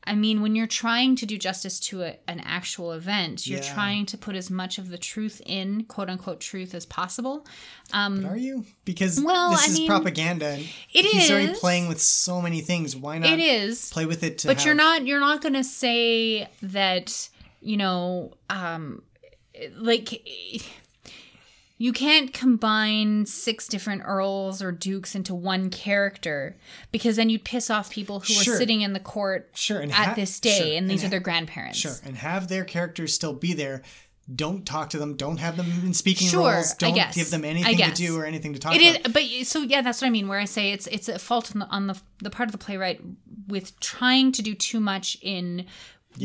i mean when you're trying to do justice to a, an actual event you're Yeah. trying to put as much of the truth in quote unquote truth as possible um Are you? Because Well, this I is mean, propaganda. and it he's already playing with so many things. Why not? it is play with it. To but you're not you're not gonna say that you know um like you can't combine six different earls or dukes into one character because then you'd piss off people who Sure. are sitting in the court Sure, and at ha- this day sure, and these and are their grandparents Sure, and have their characters still be there. Don't talk to them. Don't have them in speaking Sure, roles. Don't give them anything to do or anything to talk It is, about. but so yeah, that's what I mean. Where I say it's it's a fault on the on the, the part of the playwright with trying to do too much in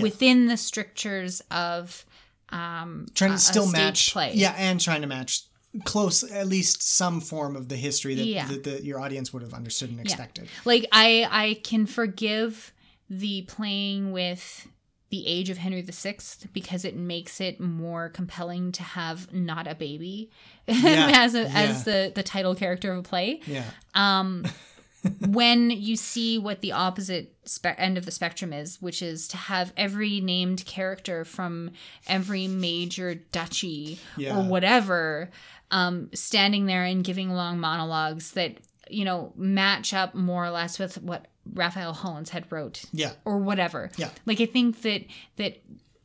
within the strictures of um trying to still match. play. Yeah, and trying to match close at least some form of the history that, Yeah. that, that your audience would have understood and expected. Like I I can forgive the playing with the age of Henry VI because it makes it more compelling to have not a baby Yeah, as a, yeah. as the the title character of a play. Yeah. Um, when you see what the opposite spe- end of the spectrum is, which is to have every named character from every major duchy Yeah. or whatever um, standing there and giving long monologues that you know match up more or less with what Raphael Holinshed wrote Yeah. or whatever. Yeah. Like I think that that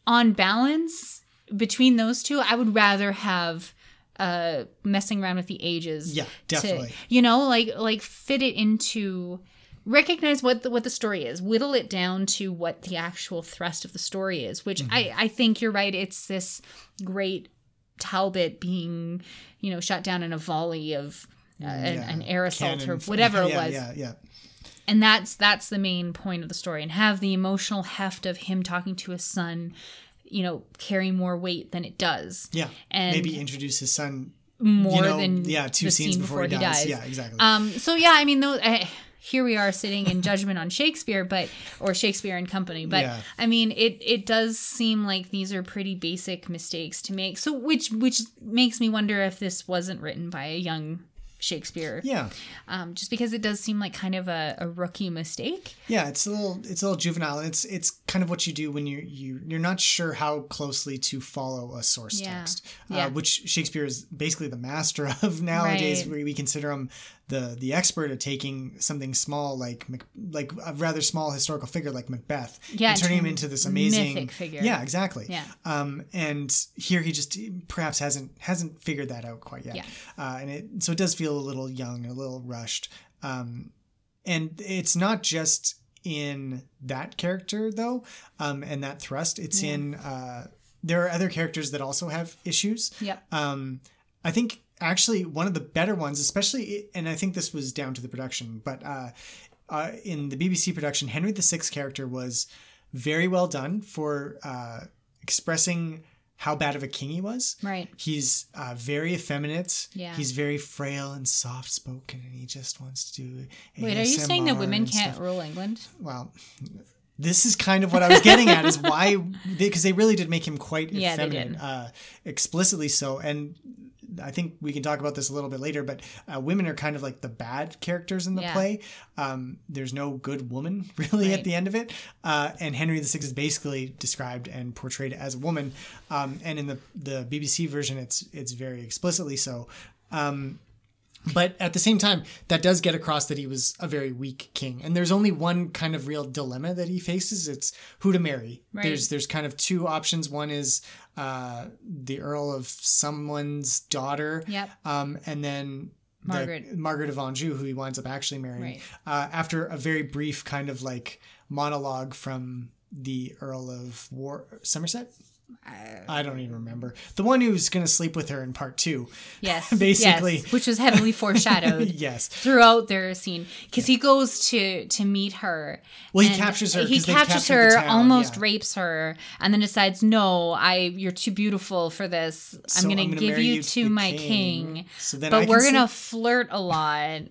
on balance between those two, I would rather have uh messing around with the ages. Yeah, to- definitely. you know, like like fit it into recognize what the, what the story is, whittle it down to what the actual thrust of the story is. Which Mm-hmm. I I think you're right. It's this great Talbot being you know shot down in a volley of. Uh, an, Yeah. an air assault or Cannon- whatever it yeah, was Yeah, yeah. and that's that's the main point of the story and have the emotional heft of him talking to his son you know carry more weight than it does Yeah. and Maybe introduce his son more you know, than yeah, two scenes scene before, he, dies. Yeah, exactly. um so yeah i mean those uh, here we are sitting in judgment on shakespeare but or shakespeare and company but Yeah. i mean it it does seem like these are pretty basic mistakes to make so which which makes me wonder if this wasn't written by a young Shakespeare. Yeah. Um, just because it does seem like kind of a, a rookie mistake. Yeah, it's a little it's a little juvenile. It's it's kind of what you do when you you you're not sure how closely to follow a source Yeah. text, Yeah. Uh, which Shakespeare is basically the master of nowadays. Right. Where we consider him the the expert at taking something small like Mac- like a rather small historical figure like Macbeth, Yeah, and turning him into this amazing figure. Yeah, exactly. Yeah. Um, and here he just perhaps hasn't hasn't figured that out quite yet. Yeah. Uh, and it so it does feel a little young, a little rushed. Um, and it's not just in that character though, um, and that thrust. It's Yeah. in uh, there are other characters that also have issues. Yeah. Um, I think actually one of the better ones, especially, and I think this was down to the production, but uh, uh, in the BBC production, Henry VI character was very well done for uh, expressing how bad of a king he was. Right. He's uh, very effeminate. Yeah. He's very frail and soft spoken, and he just wants to do. Wait, are you saying that women can't stuff. rule England? Well, this is kind of what I was getting at is why because they, really did make him quite Yeah, they effeminate. Uh, explicitly so, and I think we can talk about this a little bit later. But uh, women are kind of like the bad characters in the Yeah. play. Um, there's no good woman really Right. at the end of it, uh, and Henry VI is basically described and portrayed as a woman. Um, and in the the BBC version, it's it's very explicitly so. Um, but at the same time, that does get across that he was a very weak king. And there's only one kind of real dilemma that he faces. It's who to marry. Right. There's there's kind of two options. One is uh, the Earl of someone's daughter. Yep. Um, and then the- Margaret. Margaret of Anjou, who he winds up actually marrying. Right. Uh, after a very brief kind of like monologue from the Earl of War Somerset. I don't even remember the one who's going to sleep with her in part two. Yes, basically, yes, which was heavily foreshadowed. Yes. throughout their scene because he goes to to meet her. Well, he captures her He captures her, almost yeah. rapes her, and then decides, "No, I you're too beautiful for this. So I'm going to give you you to, to my king. king." So then but I we're gonna flirt a lot,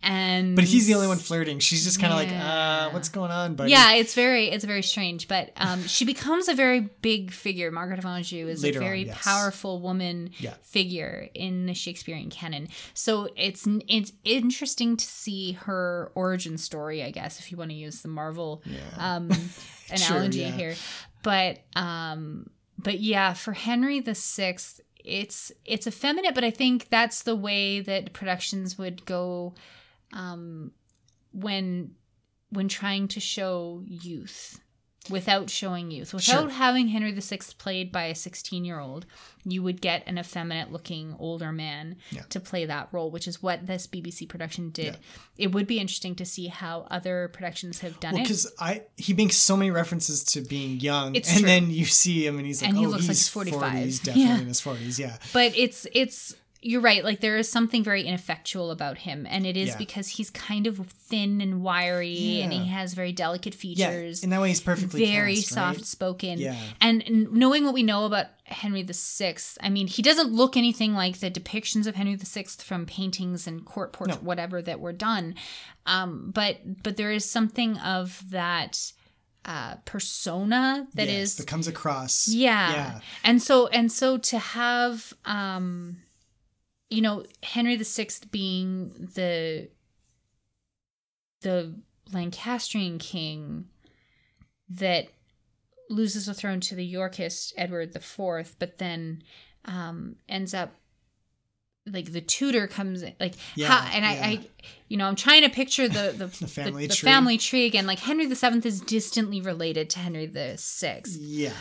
and But he's the only one flirting. She's just kind of like, uh, what's going on, buddy? Yeah, it's very it's very strange, but um, she becomes a very big figure. Margaret of Anjou is Later a on, very yes. powerful woman Yeah. figure in the Shakespearean canon. So it's it's interesting to see her origin story, I guess, if you want to use the Marvel um, analogy yeah. here. But um, but yeah, for Henry the Sixth, it's it's effeminate, but I think that's the way that productions would go um, when when trying to show youth without showing youth without Sure. having henry VI played by a 16 year old you would get an effeminate looking older man Yeah. to play that role which is what this bbc production did it would be interesting to see how other productions have done Well, it because I he makes so many references to being young, It's and true. then you see him, and he's like, And he oh, looks he's he's 45. 40, he's definitely Yeah. in his forties, yeah. but it's it's you're right like there is something very ineffectual about him and it is Yeah. because he's kind of thin and wiry and he has very delicate features. Yeah, in that way, he's perfectly very cast, right? soft spoken Yeah. and knowing what we know about henry VI, i mean he doesn't look anything like the depictions of henry VI from paintings and court portraits No. whatever that were done um, but but there is something of that uh, persona that is yes, that comes across. yeah. yeah, And so and so to have um you know Henry VI being the the Lancastrian king that loses the throne to the Yorkist Edward IV, but then um ends up like the Tudor comes in, like Yeah, how, and I, yeah. I you know I'm trying to picture the the, the family the, tree. family tree again like Henry VII is distantly related to Henry VI yeah,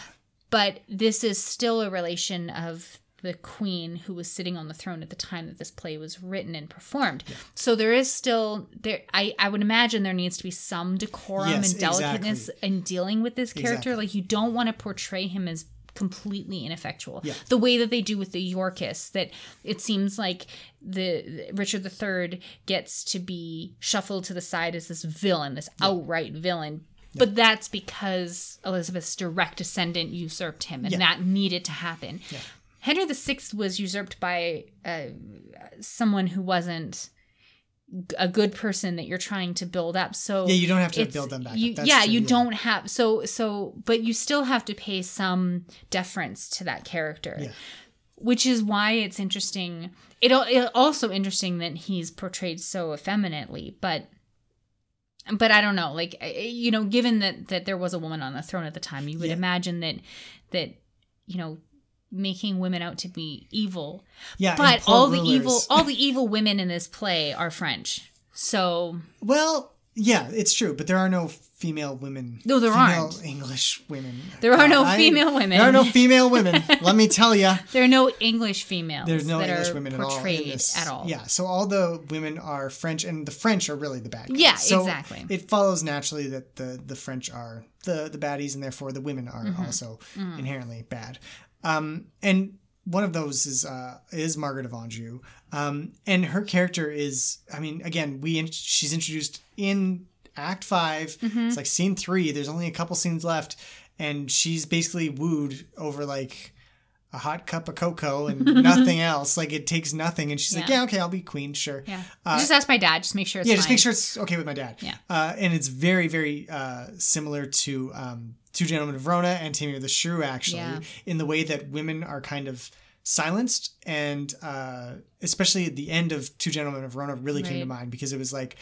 but this is still a relation of the queen who was sitting on the throne at the time that this play was written and performed. So there is still there i i would imagine there needs to be some decorum Yes, and delicateness exactly. in dealing with this character. Exactly. like you don't want to portray him as completely ineffectual. Yeah. the way that they do with the yorkists that it seems like the richard iii gets to be shuffled to the side as this villain this outright villain. But that's because elizabeth's direct descendant usurped him and Yeah. that needed to happen henry VI was usurped by uh, someone who wasn't a good person that you're trying to build up so Yeah, you don't have to build them back up. you, That's yeah true, you yeah. don't have so so but you still have to pay some deference to that character Yeah. which is why it's interesting. It, it also interesting that he's portrayed so effeminately, but but I don't know, like you know, given that that there was a woman on the throne at the time, you would Yeah. imagine that that you know making women out to be evil. Yeah, but all the evil all the evil women in this play are French. So Well, yeah, it's true, but there are no female women. No, there aren't. English women. There are no I- female women. There are no female women. Let me tell you. there are no English females There's no that English are women at all. at all. Yeah, so all the women are French, and the French are really the bad guys. Yeah, So exactly. It follows naturally that the the French are the the baddies, and therefore the women are Mhm. also Mhm. inherently bad. Um, and one of those is uh, is Margaret of Anjou, um, and her character is, I mean, again, we in- she's introduced in Act 5 Mhm. It's like scene three. There's only a couple scenes left, and she's basically wooed over like a hot cup of cocoa and nothing else. Like it takes nothing, and she's like, Yeah. "Yeah, okay, I'll be queen, sure." Yeah. Uh, just ask my dad. Just make sure it's yeah, just fine. make sure it's okay with my dad. Yeah. Uh, and it's very, very uh, similar to um, Two Gentlemen of Verona and Taming of the Shrew, actually, Yeah. in the way that women are kind of silenced. And uh, especially at the end of Two Gentlemen of Verona really came to mind because it was like,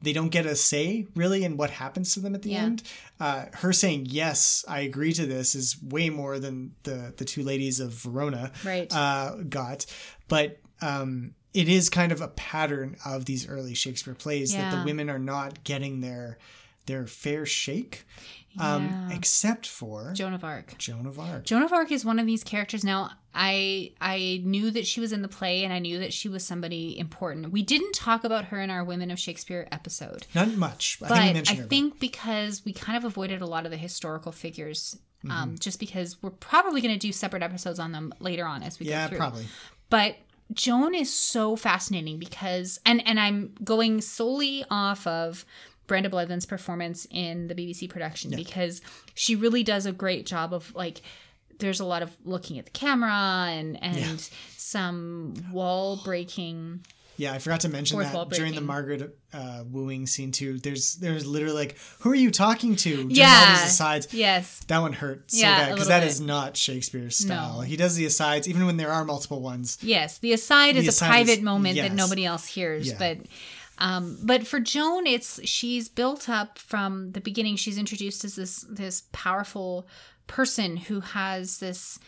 they don't get a say really in what happens to them at the Yeah. end. Uh, her saying yes, I agree to this is way more than the the two ladies of Verona Right. uh, got. But um, it is kind of a pattern of these early Shakespeare plays that the women are not getting their their fair shake, um, Yeah. except for Joan of Arc. Joan of Arc. Joan of Arc is one of these characters. Now, I I knew that she was in the play, and I knew that she was somebody important. We didn't talk about her in our Women of Shakespeare episode, Not much. I but think we I think because we kind of avoided a lot of the historical figures, um, Mhm. just because we're probably going to do separate episodes on them later on as we Yeah, go through. Yeah, probably. But Joan is so fascinating because, and and I'm going solely off of Brenda Blethyn's performance in the BBC production Yeah. because she really does a great job of like. There's a lot of looking at the camera and and Yeah. some wall breaking. Yeah, I forgot to mention that during the. Margaret uh, wooing scene too. There's there's literally like, who are you talking to? During all these asides. Yes. That one hurt so Yeah, bad because that bit. is not Shakespeare's style. No. He does the asides even when there are multiple ones. Yes, the aside The is aside a private is- moment that nobody else hears, Yeah. but um, but for Joan, it's she's built up from the beginning. She's introduced as this this powerful person who has this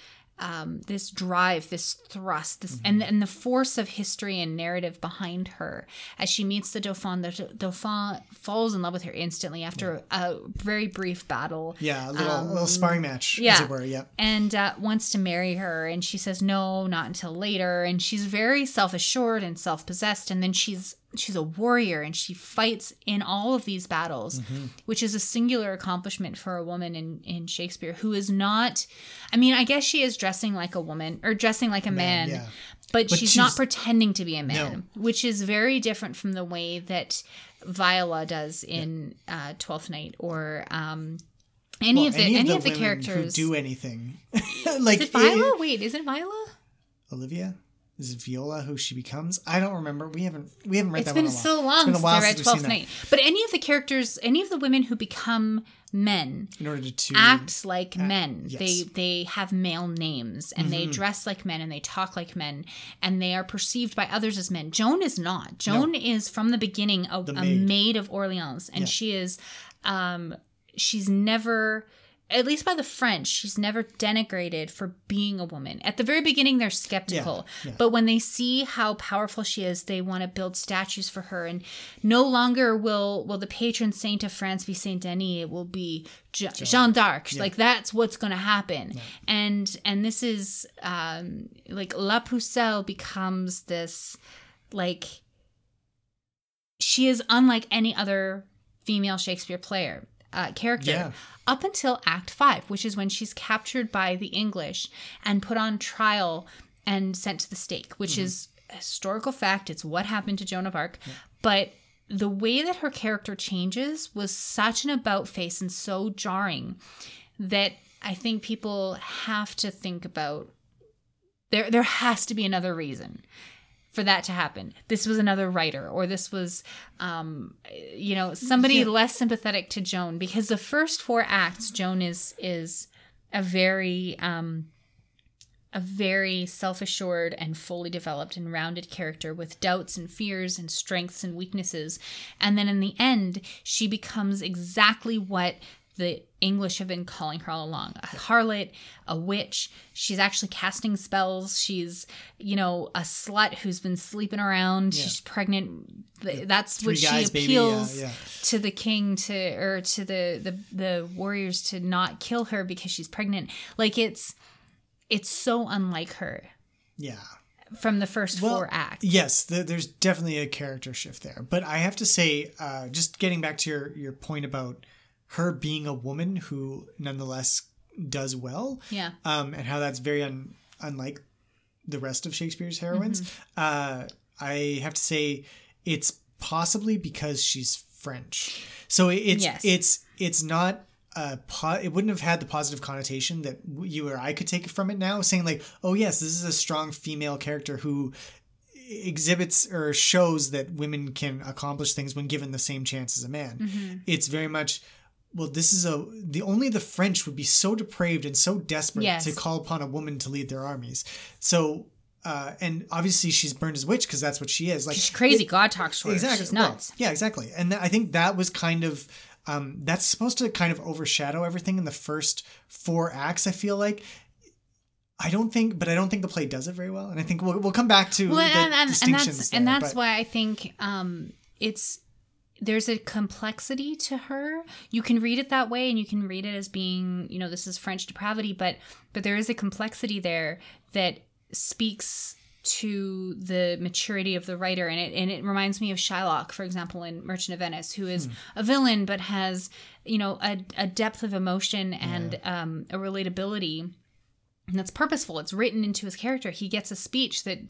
um, this drive, this thrust, this and and the force of history and narrative behind her. As she meets the Dauphin, the Dauphin falls in love with her instantly after a very brief battle. Yeah, a little Um, little sparring match, as it were. Yeah. and uh, wants to marry her and she says no not until later and she's very self-assured and self-possessed and then she's she's a warrior and she fights in all of these battles which is a singular accomplishment for a woman in in shakespeare who is not i mean i guess she is dressing like a woman or dressing like a man, yeah. but, But she's, not pretending to be a man which is very different from the way that viola does in uh, twelfth night or um any Well, of the any, of the, women characters who do anything like is it Viola? it- Wait, is it Viola? Olivia. Is Viola who she becomes? I don't remember. We haven't we haven't read It's that been a so long It's been a since while I read since Twelfth. Night. But any of the characters, any of the women who become men, In order to act like men. yes. They they have male names and they Mhm. dress like men and they talk like men and they are perceived by others as men. Joan is not. Joan is from the beginning a, The a maid. maid of Orleans and Yeah. she is um she's never at least by the French, she's never denigrated for being a woman. At the very beginning, they're skeptical, Yeah, yeah. but when they see how powerful she is, they want to build statues for her. And no longer will will the patron saint of France be Saint Denis; it will be Je- Jeanne d'Arc. Yeah. Like that's what's going to happen. And and this is um, like La Pucelle becomes this like she is unlike any other female Shakespeare player uh, character Yeah. up until Act Five, which is when she's captured by the English and put on trial and sent to the stake, which Mm-hmm. is historical fact. It's what happened to Joan of Arc, but the way that her character changes was such an about face and so jarring that I think people have to think about there there has to be another reason for that to happen. This was another writer or this was um you know somebody Yeah. less sympathetic to Joan because the first four acts Joan is is a very um a very self assured and fully developed and rounded character with doubts and fears and strengths and weaknesses. And then in the end, she becomes exactly what the English have been calling her all along a harlot, a witch. She's actually casting spells. She's, you know, a slut who's been sleeping around. Yeah. She's pregnant. That's Three what she guys, yeah, appeals yeah. to the king to or to the, the the warriors to not kill her because she's pregnant. Like it's it's so unlike her Yeah. from the first Well, four acts. Yes, th- there's definitely a character shift there. But I have to say, uh, just getting back to your, your point about her being a woman who nonetheless does well, Yeah. um, and how that's very un- unlike the rest of Shakespeare's heroines. Uh, I have to say, it's possibly because she's French. So it's Yes. it's it's not. A po- it wouldn't have had the positive connotation that you or I could take from it now, saying like, "Oh yes, this is a strong female character who exhibits or shows that women can accomplish things when given the same chance as a man." Mhm. It's very much well this is a the only the french would be so depraved and so desperate Yes. to call upon a woman to lead their armies so uh and obviously she's burned as witch because that's what she is like She's crazy. it- God talks to her. exactly She's well, nuts. yeah exactly and th- i think that was kind of um that's supposed to kind of overshadow everything in the first four acts i feel like I don't think, but I don't think the play does it very well, and I think we'll, we'll come back to well, the and, and, and distinctions that's there, and that's why I think um, it's there's a complexity to her. You can read it that way, and you can read it as being, you know, this is French depravity, but but there is a complexity there that speaks to the maturity of the writer. And it and it reminds me of Shylock for example in Merchant of Venice who is Hmm. a villain but has you know a, a depth of emotion and um, a relatability and that's purposeful. It's written into his character. He gets a speech that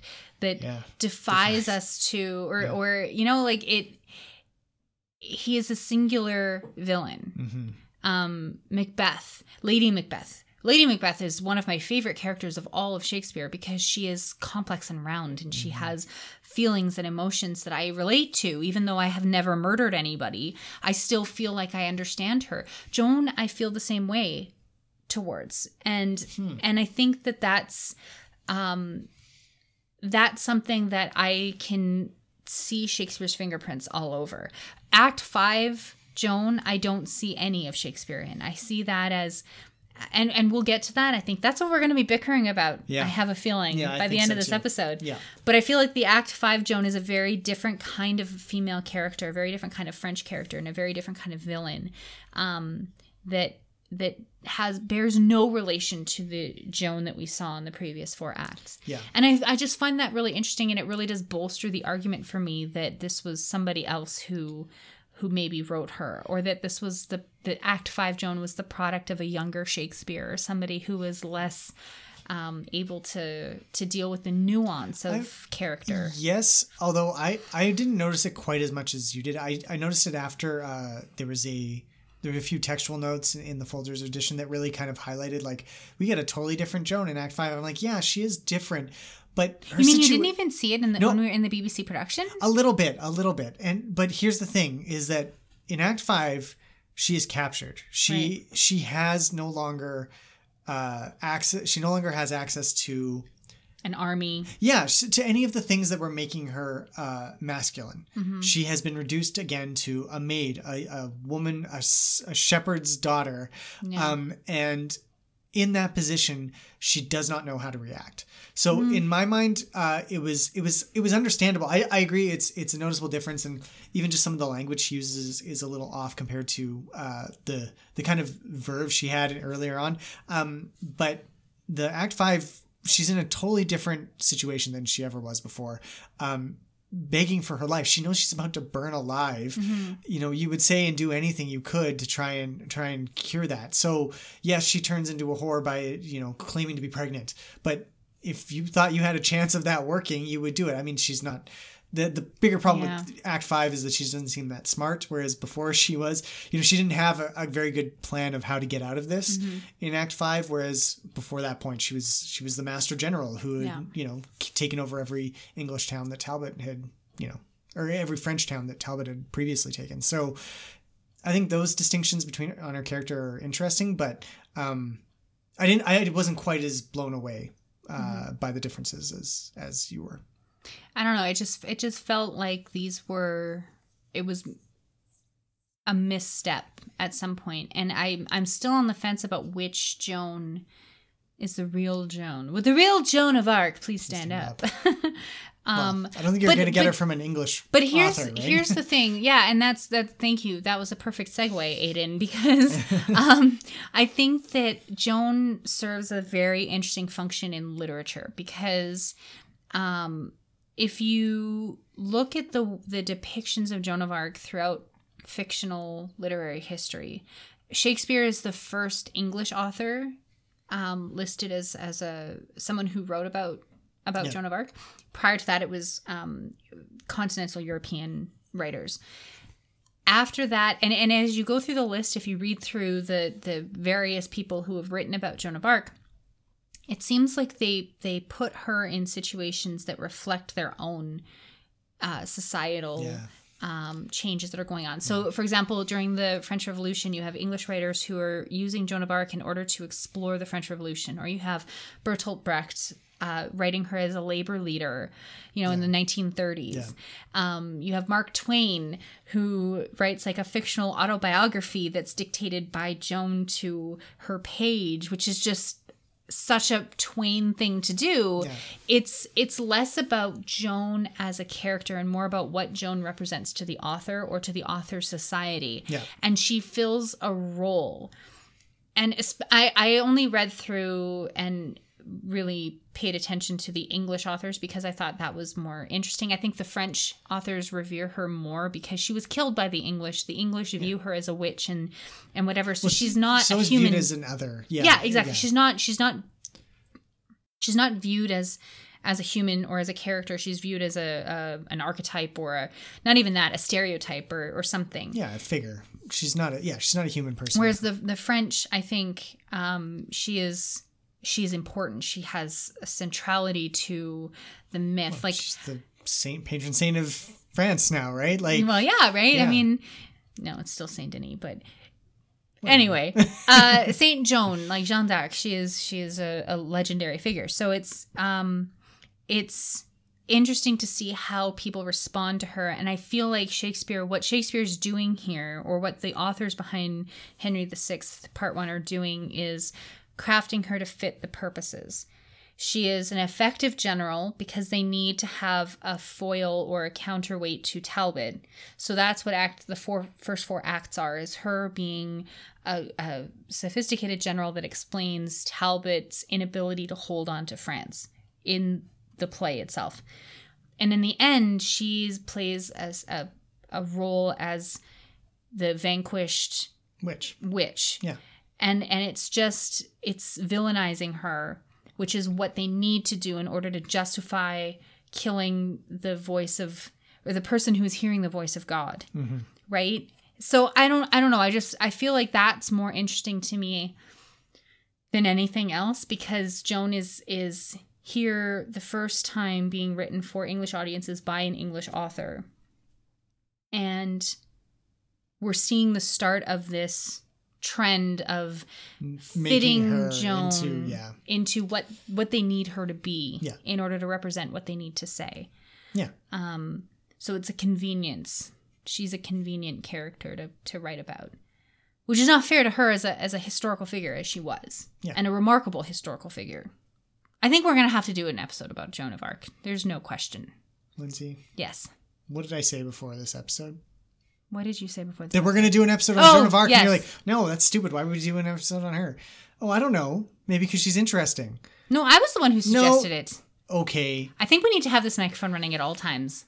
that defies us to or or you know like it he is a singular villain. Mhm. um macbeth lady macbeth. Lady macbeth is one of my favorite characters of all of shakespeare because she is complex and round and she has feelings and emotions that i relate to. Even though i have never murdered anybody i still feel like i understand her. Joan i feel the same way towards. And and i think that that's um that's something that i can see shakespeare's fingerprints all over act 5 joan i don't see any of shakespeare in i see that as and and we'll get to that i think that's what we're going to be bickering about Yeah. i have a feeling Yeah, I by the end so of this too. episode Yeah. but i feel like the act 5 joan is a very different kind of female character a very different kind of french character and a very different kind of villain um that that has bears no relation to the Joan that we saw in the previous four acts. Yeah. And I, I just find that really interesting and it really does bolster the argument for me that this was somebody else who who maybe wrote her or that this was the the act 5 Joan was the product of a younger Shakespeare or somebody who was less um, able to to deal with the nuance of I've- character. Yes, although I I didn't notice it quite as much as you did. I I noticed it after uh, there was a there were a few textual notes in, the Folger's edition that really kind of highlighted like we get a totally different Joan in Act Five. I'm like, yeah, she is different, but her You mean you didn't even see it in the No. when we were in the BBC production? a little bit, a little bit. And but here's the thing: is that in Act Five, she is captured. She she has no longer uh, access. She no longer has access to An army. yeah to any of the things that were making her uh, masculine. Mhm. She has been reduced again to a maid, a, a woman, a shepherd's daughter, Yeah. um, and in that position, she does not know how to react. So Mm. in my mind, uh, it was it was it was understandable. I, I agree. It's it's a noticeable difference, and even just some of the language she uses is a little off compared to uh, the the kind of verve she had earlier on. Um, but the Act Five, she's in a totally different situation than she ever was before. Um, begging for her life. She knows she's about to burn alive. Mhm. You know, you would say and do anything you could to try and try and cure that. So yes, she turns into a whore by you know claiming to be pregnant. But if you thought you had a chance of that working, you would do it. I mean, she's not. The, the bigger problem Yeah. with Act Five is that she doesn't seem that smart, whereas before she was, you know, she didn't have a, a very good plan of how to get out of this Mhm. in Act Five. Whereas before that point, she was she was the Master General who had Yeah. you know taken over every English town that Talbot had you know or every French town that Talbot had previously taken. So I think those distinctions between on her character are interesting, but um, I didn't I wasn't quite as blown away uh, Mm-hmm. by the differences as as you were. I don't know. It just it just felt like these were it was a misstep at some point, and I I'm still on the fence about which Joan is the real Joan. Would the real Joan of Arc please stand, up? um, I don't think you're but- to get but- it from an English But here's author, right? here's the thing, yeah, and that's that. Thank you. That was a perfect segue, Aiden, because um, I think that Joan serves a very interesting function in literature because um, if you look at the the depictions of Joan of Arc throughout fictional literary history, Shakespeare is the first English author um, listed as as a someone who wrote about about Yeah. Joan of Arc. Prior to that, it was um, continental European writers. After that, and, and as you go through the list, if you read through the the various people who have written about Joan of Arc, it seems like they they put her in situations that reflect their own uh, societal Yeah. um, changes that are going on. So, for example, during the French Revolution, you have English writers who are using Joan of Arc in order to explore the French Revolution, or you have Bertolt Brecht. Uh, writing her as a labor leader, you know, in the 1930s. Um, you have Mark Twain, who writes like a fictional autobiography that's dictated by Joan to her page, which is just such a Twain thing to do. It's it's less about Joan as a character and more about what Joan represents to the author or to the author's society. Yeah. And she fills a role. And I I only read through and really paid attention to the English authors because I thought that was more interesting. I think the French authors revere her more because she was killed by the English. The English view her as a witch and and whatever. So Well, she's not she's a human as an other. Yeah, yeah, exactly yeah. she's not she's not she's not viewed as as a human or as a character she's viewed as a, a an archetype or a not even that a stereotype or or something Yeah, a figure. She's not a yeah. She's not a human person. whereas the the french i think um she is she is important. She has a centrality to the myth like she's the saint patron saint of France now, right? Like well yeah right? Yeah. i mean no it's still saint denis but anyway uh saint joan like jeanne d'arc she is she is a, a legendary figure. So it's um it's interesting to see how people respond to her. And i feel like shakespeare what shakespeare's doing here or what the authors behind henry vi part one are doing is crafting her to fit the purposes she is an effective general because they need to have a foil or a counterweight to Talbot. So that's what act the four first four acts are: is her being a, a sophisticated general that explains Talbot's inability to hold on to France in the play itself, and in the end, she plays as a a role as the vanquished witch. witch yeah. And and it's just it's villainizing her which is what they need to do in order to justify killing the voice of or the person who's hearing the voice of god mm-hmm. right? So i don't i don't know. I just i feel like that's more interesting to me than anything else because joan is is here the first time being written for english audiences by an english author. And we're seeing the start of this trend of making fitting Joan into yeah. into what what they need her to be Yeah. in order to represent what they need to say. Yeah. Um, so it's a convenience. She's a convenient character to to write about, which is not fair to her as a as a historical figure as she was, Yeah. and a remarkable historical figure. I think we're gonna have to do an episode about Joan of Arc. There's no question. Lindsay, Yes. what did I say before this episode? What did you say before? This That we're gonna do an episode on Oh, Joan of Arc, and you're like, no, that's stupid. Why would we do an episode on her? Oh, I don't know. Maybe because she's interesting. No, I was the one who suggested it. Okay, I think we need to have this microphone running at all times.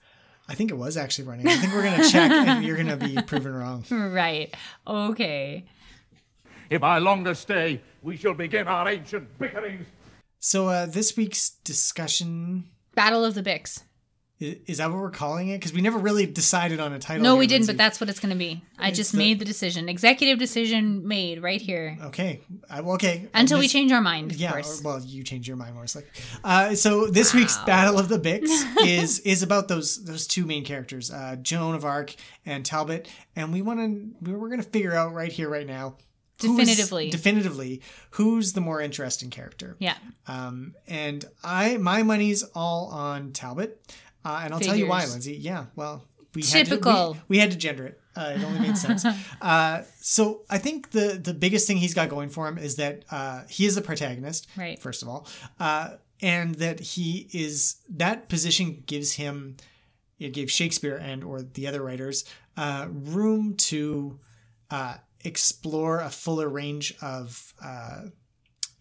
I think it was actually running. I think we're gonna check, and you're gonna be proven wrong. Right. Okay. If I longer stay, we shall begin our ancient bickerings. So uh, this week's discussion Battle of the Bix. Is, is that what we're calling it? Because we never really decided on a title. No, here, we didn't, Lindsay. but that's what it's going to be. I It's just the- made the decision. Executive decision made right here. okay. I, well, okay. Until we change our mind, of Yeah, course. or- well, you change your mind more. It's like, uh, so this week's Battle of the Bix is is about those those two main characters, uh, Joan of Arc and Talbot, and we want to we're, we're gonna figure out right here, right now, who's- Definitively. definitively, who's the more interesting character? Yeah. Um, and I, my money's all on Talbot, uh, and I'll tell you why, Lindsay. Yeah, well, we Typical. Had to, we, we had to gender it. Uh, it only made sense. uh, so I think the the biggest thing he's got going for him is that uh, he is the protagonist. Right. First of all, uh, and that he is that position gives him it gave Shakespeare and or the other writers uh, room to uh, explore a fuller range of uh,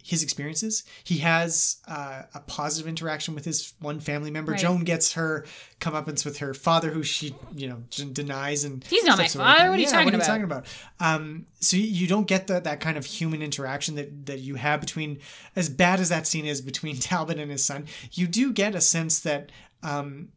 his experiences. He has uh, a positive interaction with his one family member. Right. Joan gets her comeuppance with her father, who she you know denies and He's not my father. What are you Yeah, talking what are you about? talking about? Um, so you- you don't get the, that kind of human interaction that that you have between, as bad as that scene is between Talbot and his son. You do get a sense that um,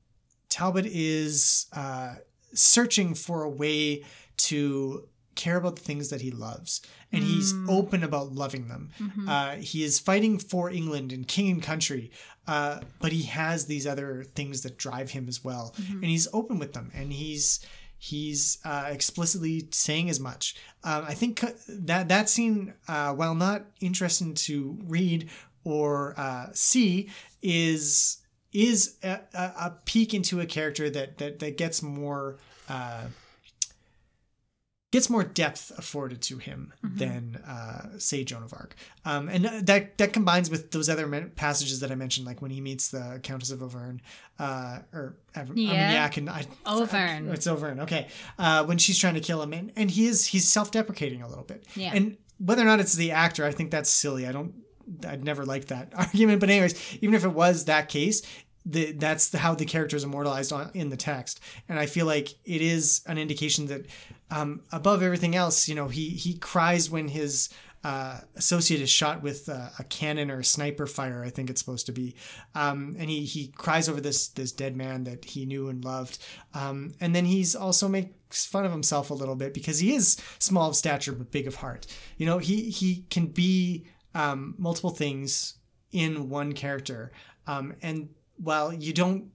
Talbot is uh, searching for a way to care about the things that he loves, and he's open about loving them. Uh, he is fighting for England and king and country, uh, but he has these other things that drive him as well, and he's open with them, and he's he's uh, explicitly saying as much. Um, I think that that scene, uh, while not interesting to read or uh, see, is is a, a, a peek into a character that that that gets more uh, gets more depth afforded to him than uh, say Joan of Arc, um, and that that combines with those other passages that I mentioned, like when he meets the Countess of Auvergne, uh, or Yeah. Armagnac, and I, Auvergne. it's Auvergne. Okay, uh, when she's trying to kill him, and, and he is he's self-deprecating a little bit, Yeah. and whether or not it's the actor, I think that's silly. I don't. I'd never liked that argument, but anyways, even if it was that case, the, that's the, how the character is immortalized on, in the text, and I feel like it is an indication that, um, above everything else, you know, he he cries when his uh, associate is shot with a cannon or a sniper fire. I think it's supposed to be, um, and he he cries over this this dead man that he knew and loved, um, and then he's also makes fun of himself a little bit because he is small of stature but big of heart. You know, he he can be um, multiple things in one character, um, and while you don't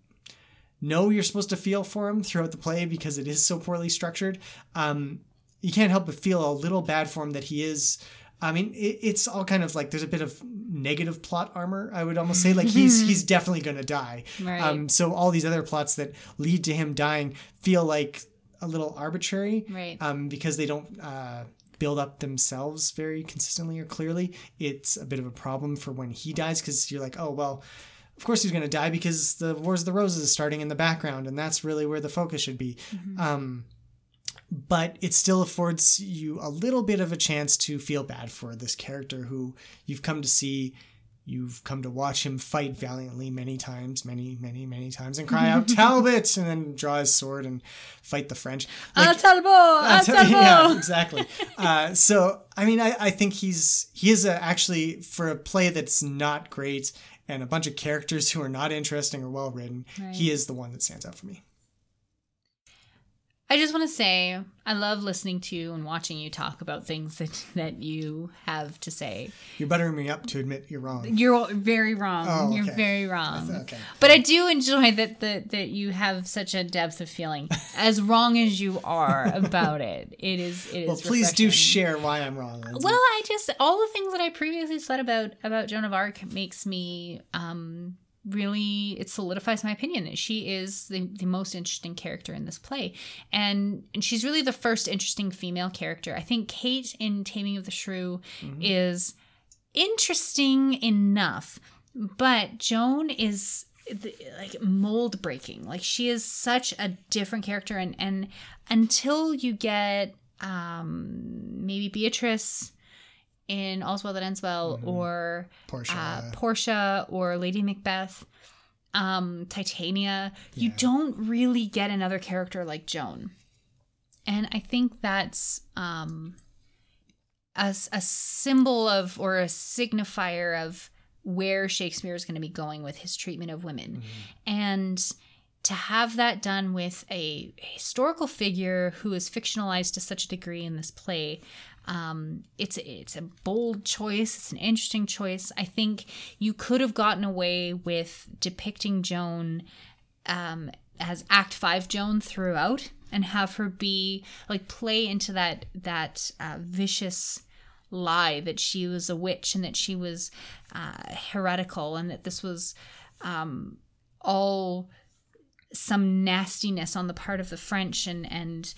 know you're supposed to feel for him throughout the play because it is so poorly structured, um, you can't help but feel a little bad for him that he is. I mean, it, it's all kind of like there's a bit of negative plot armor. I would almost say like he's he's definitely gonna die. Right. Um, so all these other plots that lead to him dying feel like a little arbitrary. Right. Um, because they don't uh, build up themselves very consistently or clearly. It's a bit of a problem for when he dies because you're like, oh well, of course he's gonna die because the Wars of the Roses is starting in the background, and that's really where the focus should be. Um, but it still affords you a little bit of a chance to feel bad for this character who you've come to see you've come to watch him fight valiantly many times many many many times and cry out talbot and then draw his sword and fight the french Ah, Like- Talbot! Ah, uh, Talbot! yeah, exactly. Uh, so, I mean, I, I think he's he is a, actually for a play that's not great and a bunch of characters who are not interesting or well written. He is the one that stands out for me. I just want to say I love listening to you and watching you talk about things that, that you have to say. You're buttering me up to admit you're wrong. You're very wrong. Oh, You're very wrong. Okay. But I do enjoy that, that that you have such a depth of feeling, as wrong as you are about it. It is. It is. Well, please do share why I'm wrong. Lindsay. Well, I just all the things that I previously said about about Joan of Arc makes me um really it solidifies my opinion that she is the, the most interesting character in this play. And and she's really the first interesting female character. I think kate in taming of the shrew is interesting enough but joan is the- like mold breaking like she is such a different character. And and until you get um maybe beatrice in All's Well That Ends Well or Portia. uh, Portia or Lady Macbeth, um, Titania, you don't really get another character like Joan. And I think that's um, a, a symbol of or a signifier of where Shakespeare is going to be going with his treatment of women. And to have that done with a historical figure who is fictionalized to such a degree in this play, um, it's it's a bold choice. It's an interesting choice. I think you could have gotten away with depicting Joan um, as Act Five Joan throughout, and have her be like play into that that uh, vicious lie that she was a witch and that she was uh, heretical and that this was um, all some nastiness on the part of the French and and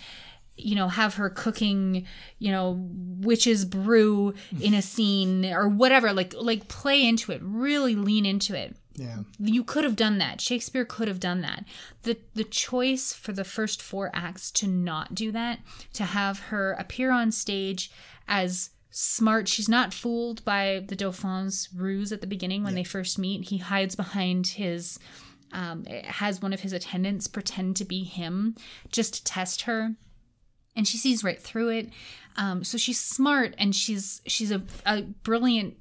you know have her cooking you know witch's brew in a scene or whatever like like play into it really lean into it. Yeah. you could have done that. Shakespeare could have done that. The the choice for the first four acts to not do that to have her appear on stage as smart she's not fooled by the dauphin's ruse at the beginning when they first meet. He hides behind his um, has one of his attendants pretend to be him just to test her and she sees right through it. Um, so she's smart and she's she's a, a brilliant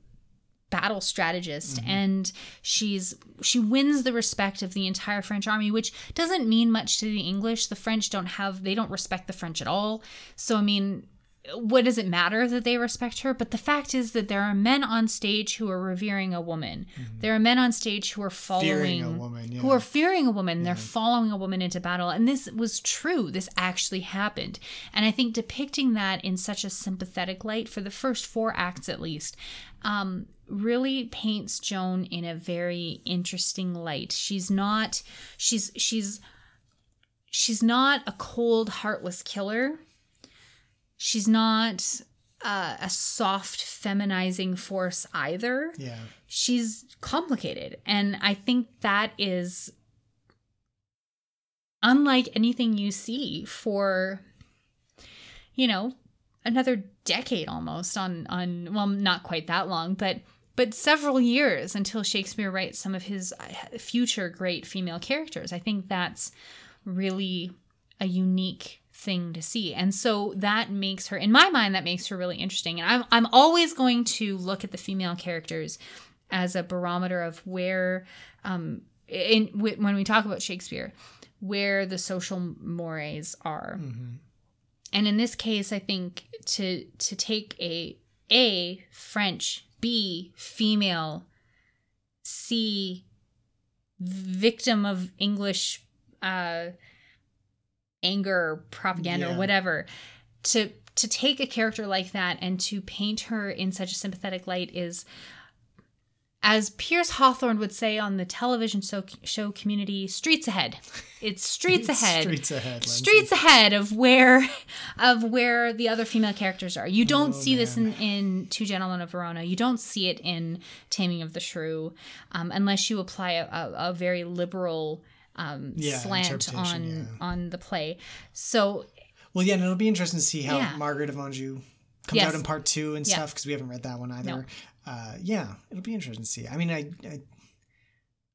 battle strategist and she's she wins the respect of the entire french army which doesn't mean much to the english. The french don't have they don't respect the french at all. So i mean what does it matter that they respect her? But the fact is that there are men on stage who are revering a woman. There are men on stage who are following woman, who are fearing a woman. They're following a woman into battle. And this was true. This actually happened. And i think depicting that in such a sympathetic light for the first four acts at least um, really paints joan in a very interesting light. She's not she's she's she's not a cold heartless killer she's not uh, a soft feminizing force either Yeah. she's complicated and i think that is unlike anything you see for you know another decade almost on on well not quite that long but but several years until shakespeare writes some of his uh, future great female characters i think that's really a unique thing to see. And so that makes her in my mind that makes her really interesting. And i'm, I'm always going to look at the female characters as a barometer of where um in wh- when we talk about shakespeare where the social mores are. And in this case i think to to take a a french b female c victim of english uh anger propaganda Yeah. or whatever to to take a character like that and to paint her in such a sympathetic light is as Pierce Hawthorne would say on the television show, show community, streets ahead. It's streets It's ahead. streets ahead, Lindsay. Streets ahead of where of where the other female characters are. You don't Oh, see this in, in Two Gentlemen of Verona. You don't see it in Taming of the Shrew, um, unless you apply a, a, a very liberal um, Yeah, slant on yeah. on the play. So Well, yeah, and it'll be interesting to see how Yeah. Margaret of Anjou comes Yes. out in part two and stuff because we haven't read that one either. No. Uh, yeah, it'll be interesting to see. I mean, I, I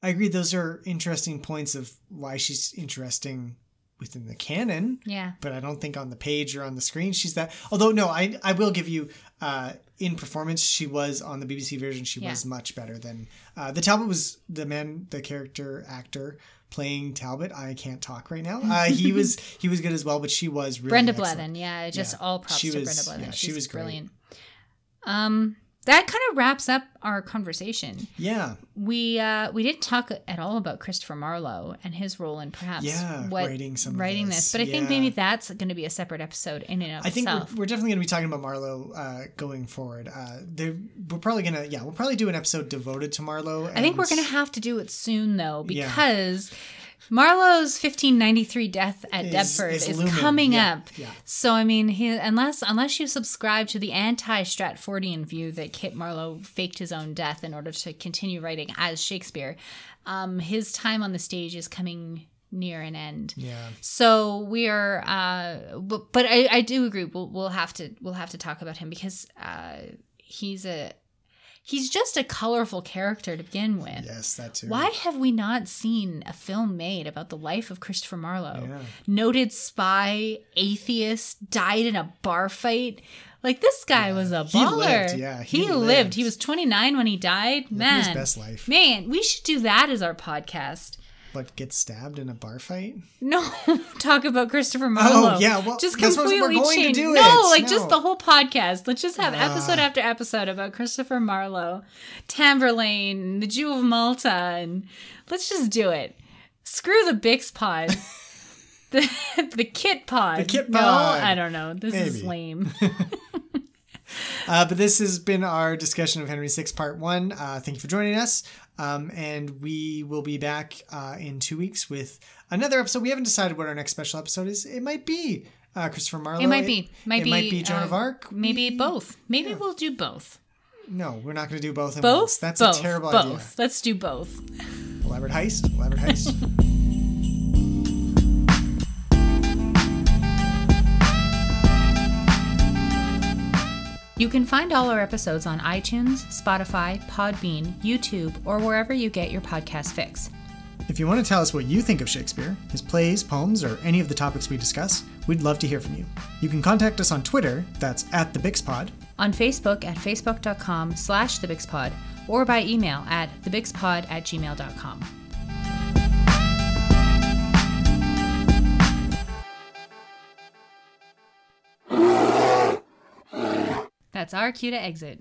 I agree. Those are interesting points of why she's interesting within the canon. yeah, But I don't think on the page or on the screen she's that. Although no, I I will give you uh, in performance she was on the BBC version she Yeah. was much better than uh, the Talbot was the man the character actor playing Talbot. I can't talk right now. Uh, he was he was good as well, but she was really Brenda excellent. Blethyn. Yeah, just Yeah. all props She to was- Brenda Blethyn. yeah, she She's was great. brilliant. Um, that kind of wraps up our conversation. Yeah, We uh we didn't talk at all about Christopher Marlowe and his role in perhaps Yeah, what writing some writing this. this. But I think maybe that's going to be a separate episode in and of itself. I think we're, we're definitely going to be talking about Marlowe uh, going forward. Uh, there, we're probably gonna yeah we'll probably do an episode devoted to Marlowe. I think we're going to have to do it soon though Yeah. Marlowe's 1593 death at Is- Deptford is is, coming Yeah, up. yeah. So I mean, he, unless unless you subscribe to the anti-Stratfordian view that Kit Marlowe faked his own death in order to continue writing as Shakespeare, um, his time on the stage is coming near an end. Yeah. So we are, uh, but, but I, I do agree. We'll we'll have to we'll have to talk about him because uh, he's a he's just a colorful character to begin with. Yes, that too. Why have we not seen a film made about the life of Christopher Marlowe? Yeah. Noted spy, atheist, died in a bar fight. Like this guy was a He baller. lived, yeah, he he, lived. lived. He was 29 when he died. Man, his best life. Man, we should do that as our podcast. But get stabbed in a bar fight? No, talk about Christopher Marlowe. Oh, yeah, well, just that's what we're completely change. no, it. like No. just the whole podcast. Let's just have episode Ah. after episode about Christopher Marlowe, Tamburlaine, the Jew of Malta, and let's just do it. Screw the Bix pod. the the Kit pod. The Kit pod. No. I don't know. This is lame. Uh, but this has been our discussion of Henry VI Part 1. Uh, thank you for joining us. Um, and we will be back uh, in two weeks with another episode. We haven't decided what our next special episode is. It might be uh, Christopher Marlowe. It might be. Might it be. might be Joan uh, of Arc. Maybe both. Maybe we'll do both. No, we're not going to do both at Both. once. That's both. a terrible both. idea. Let's do both. Elaborate heist. Elaborate heist. You can find all our episodes on iTunes, Spotify, Podbean, YouTube, or wherever you get your podcast fix. If you want to tell us what you think of Shakespeare, his plays, poems, or any of the topics we discuss, we'd love to hear from you. You can contact us on Twitter, that's at the BixPod, On Facebook at facebook.com slash thebixpod, or by email at thebixpod at gmail.com. That's our cue to exit.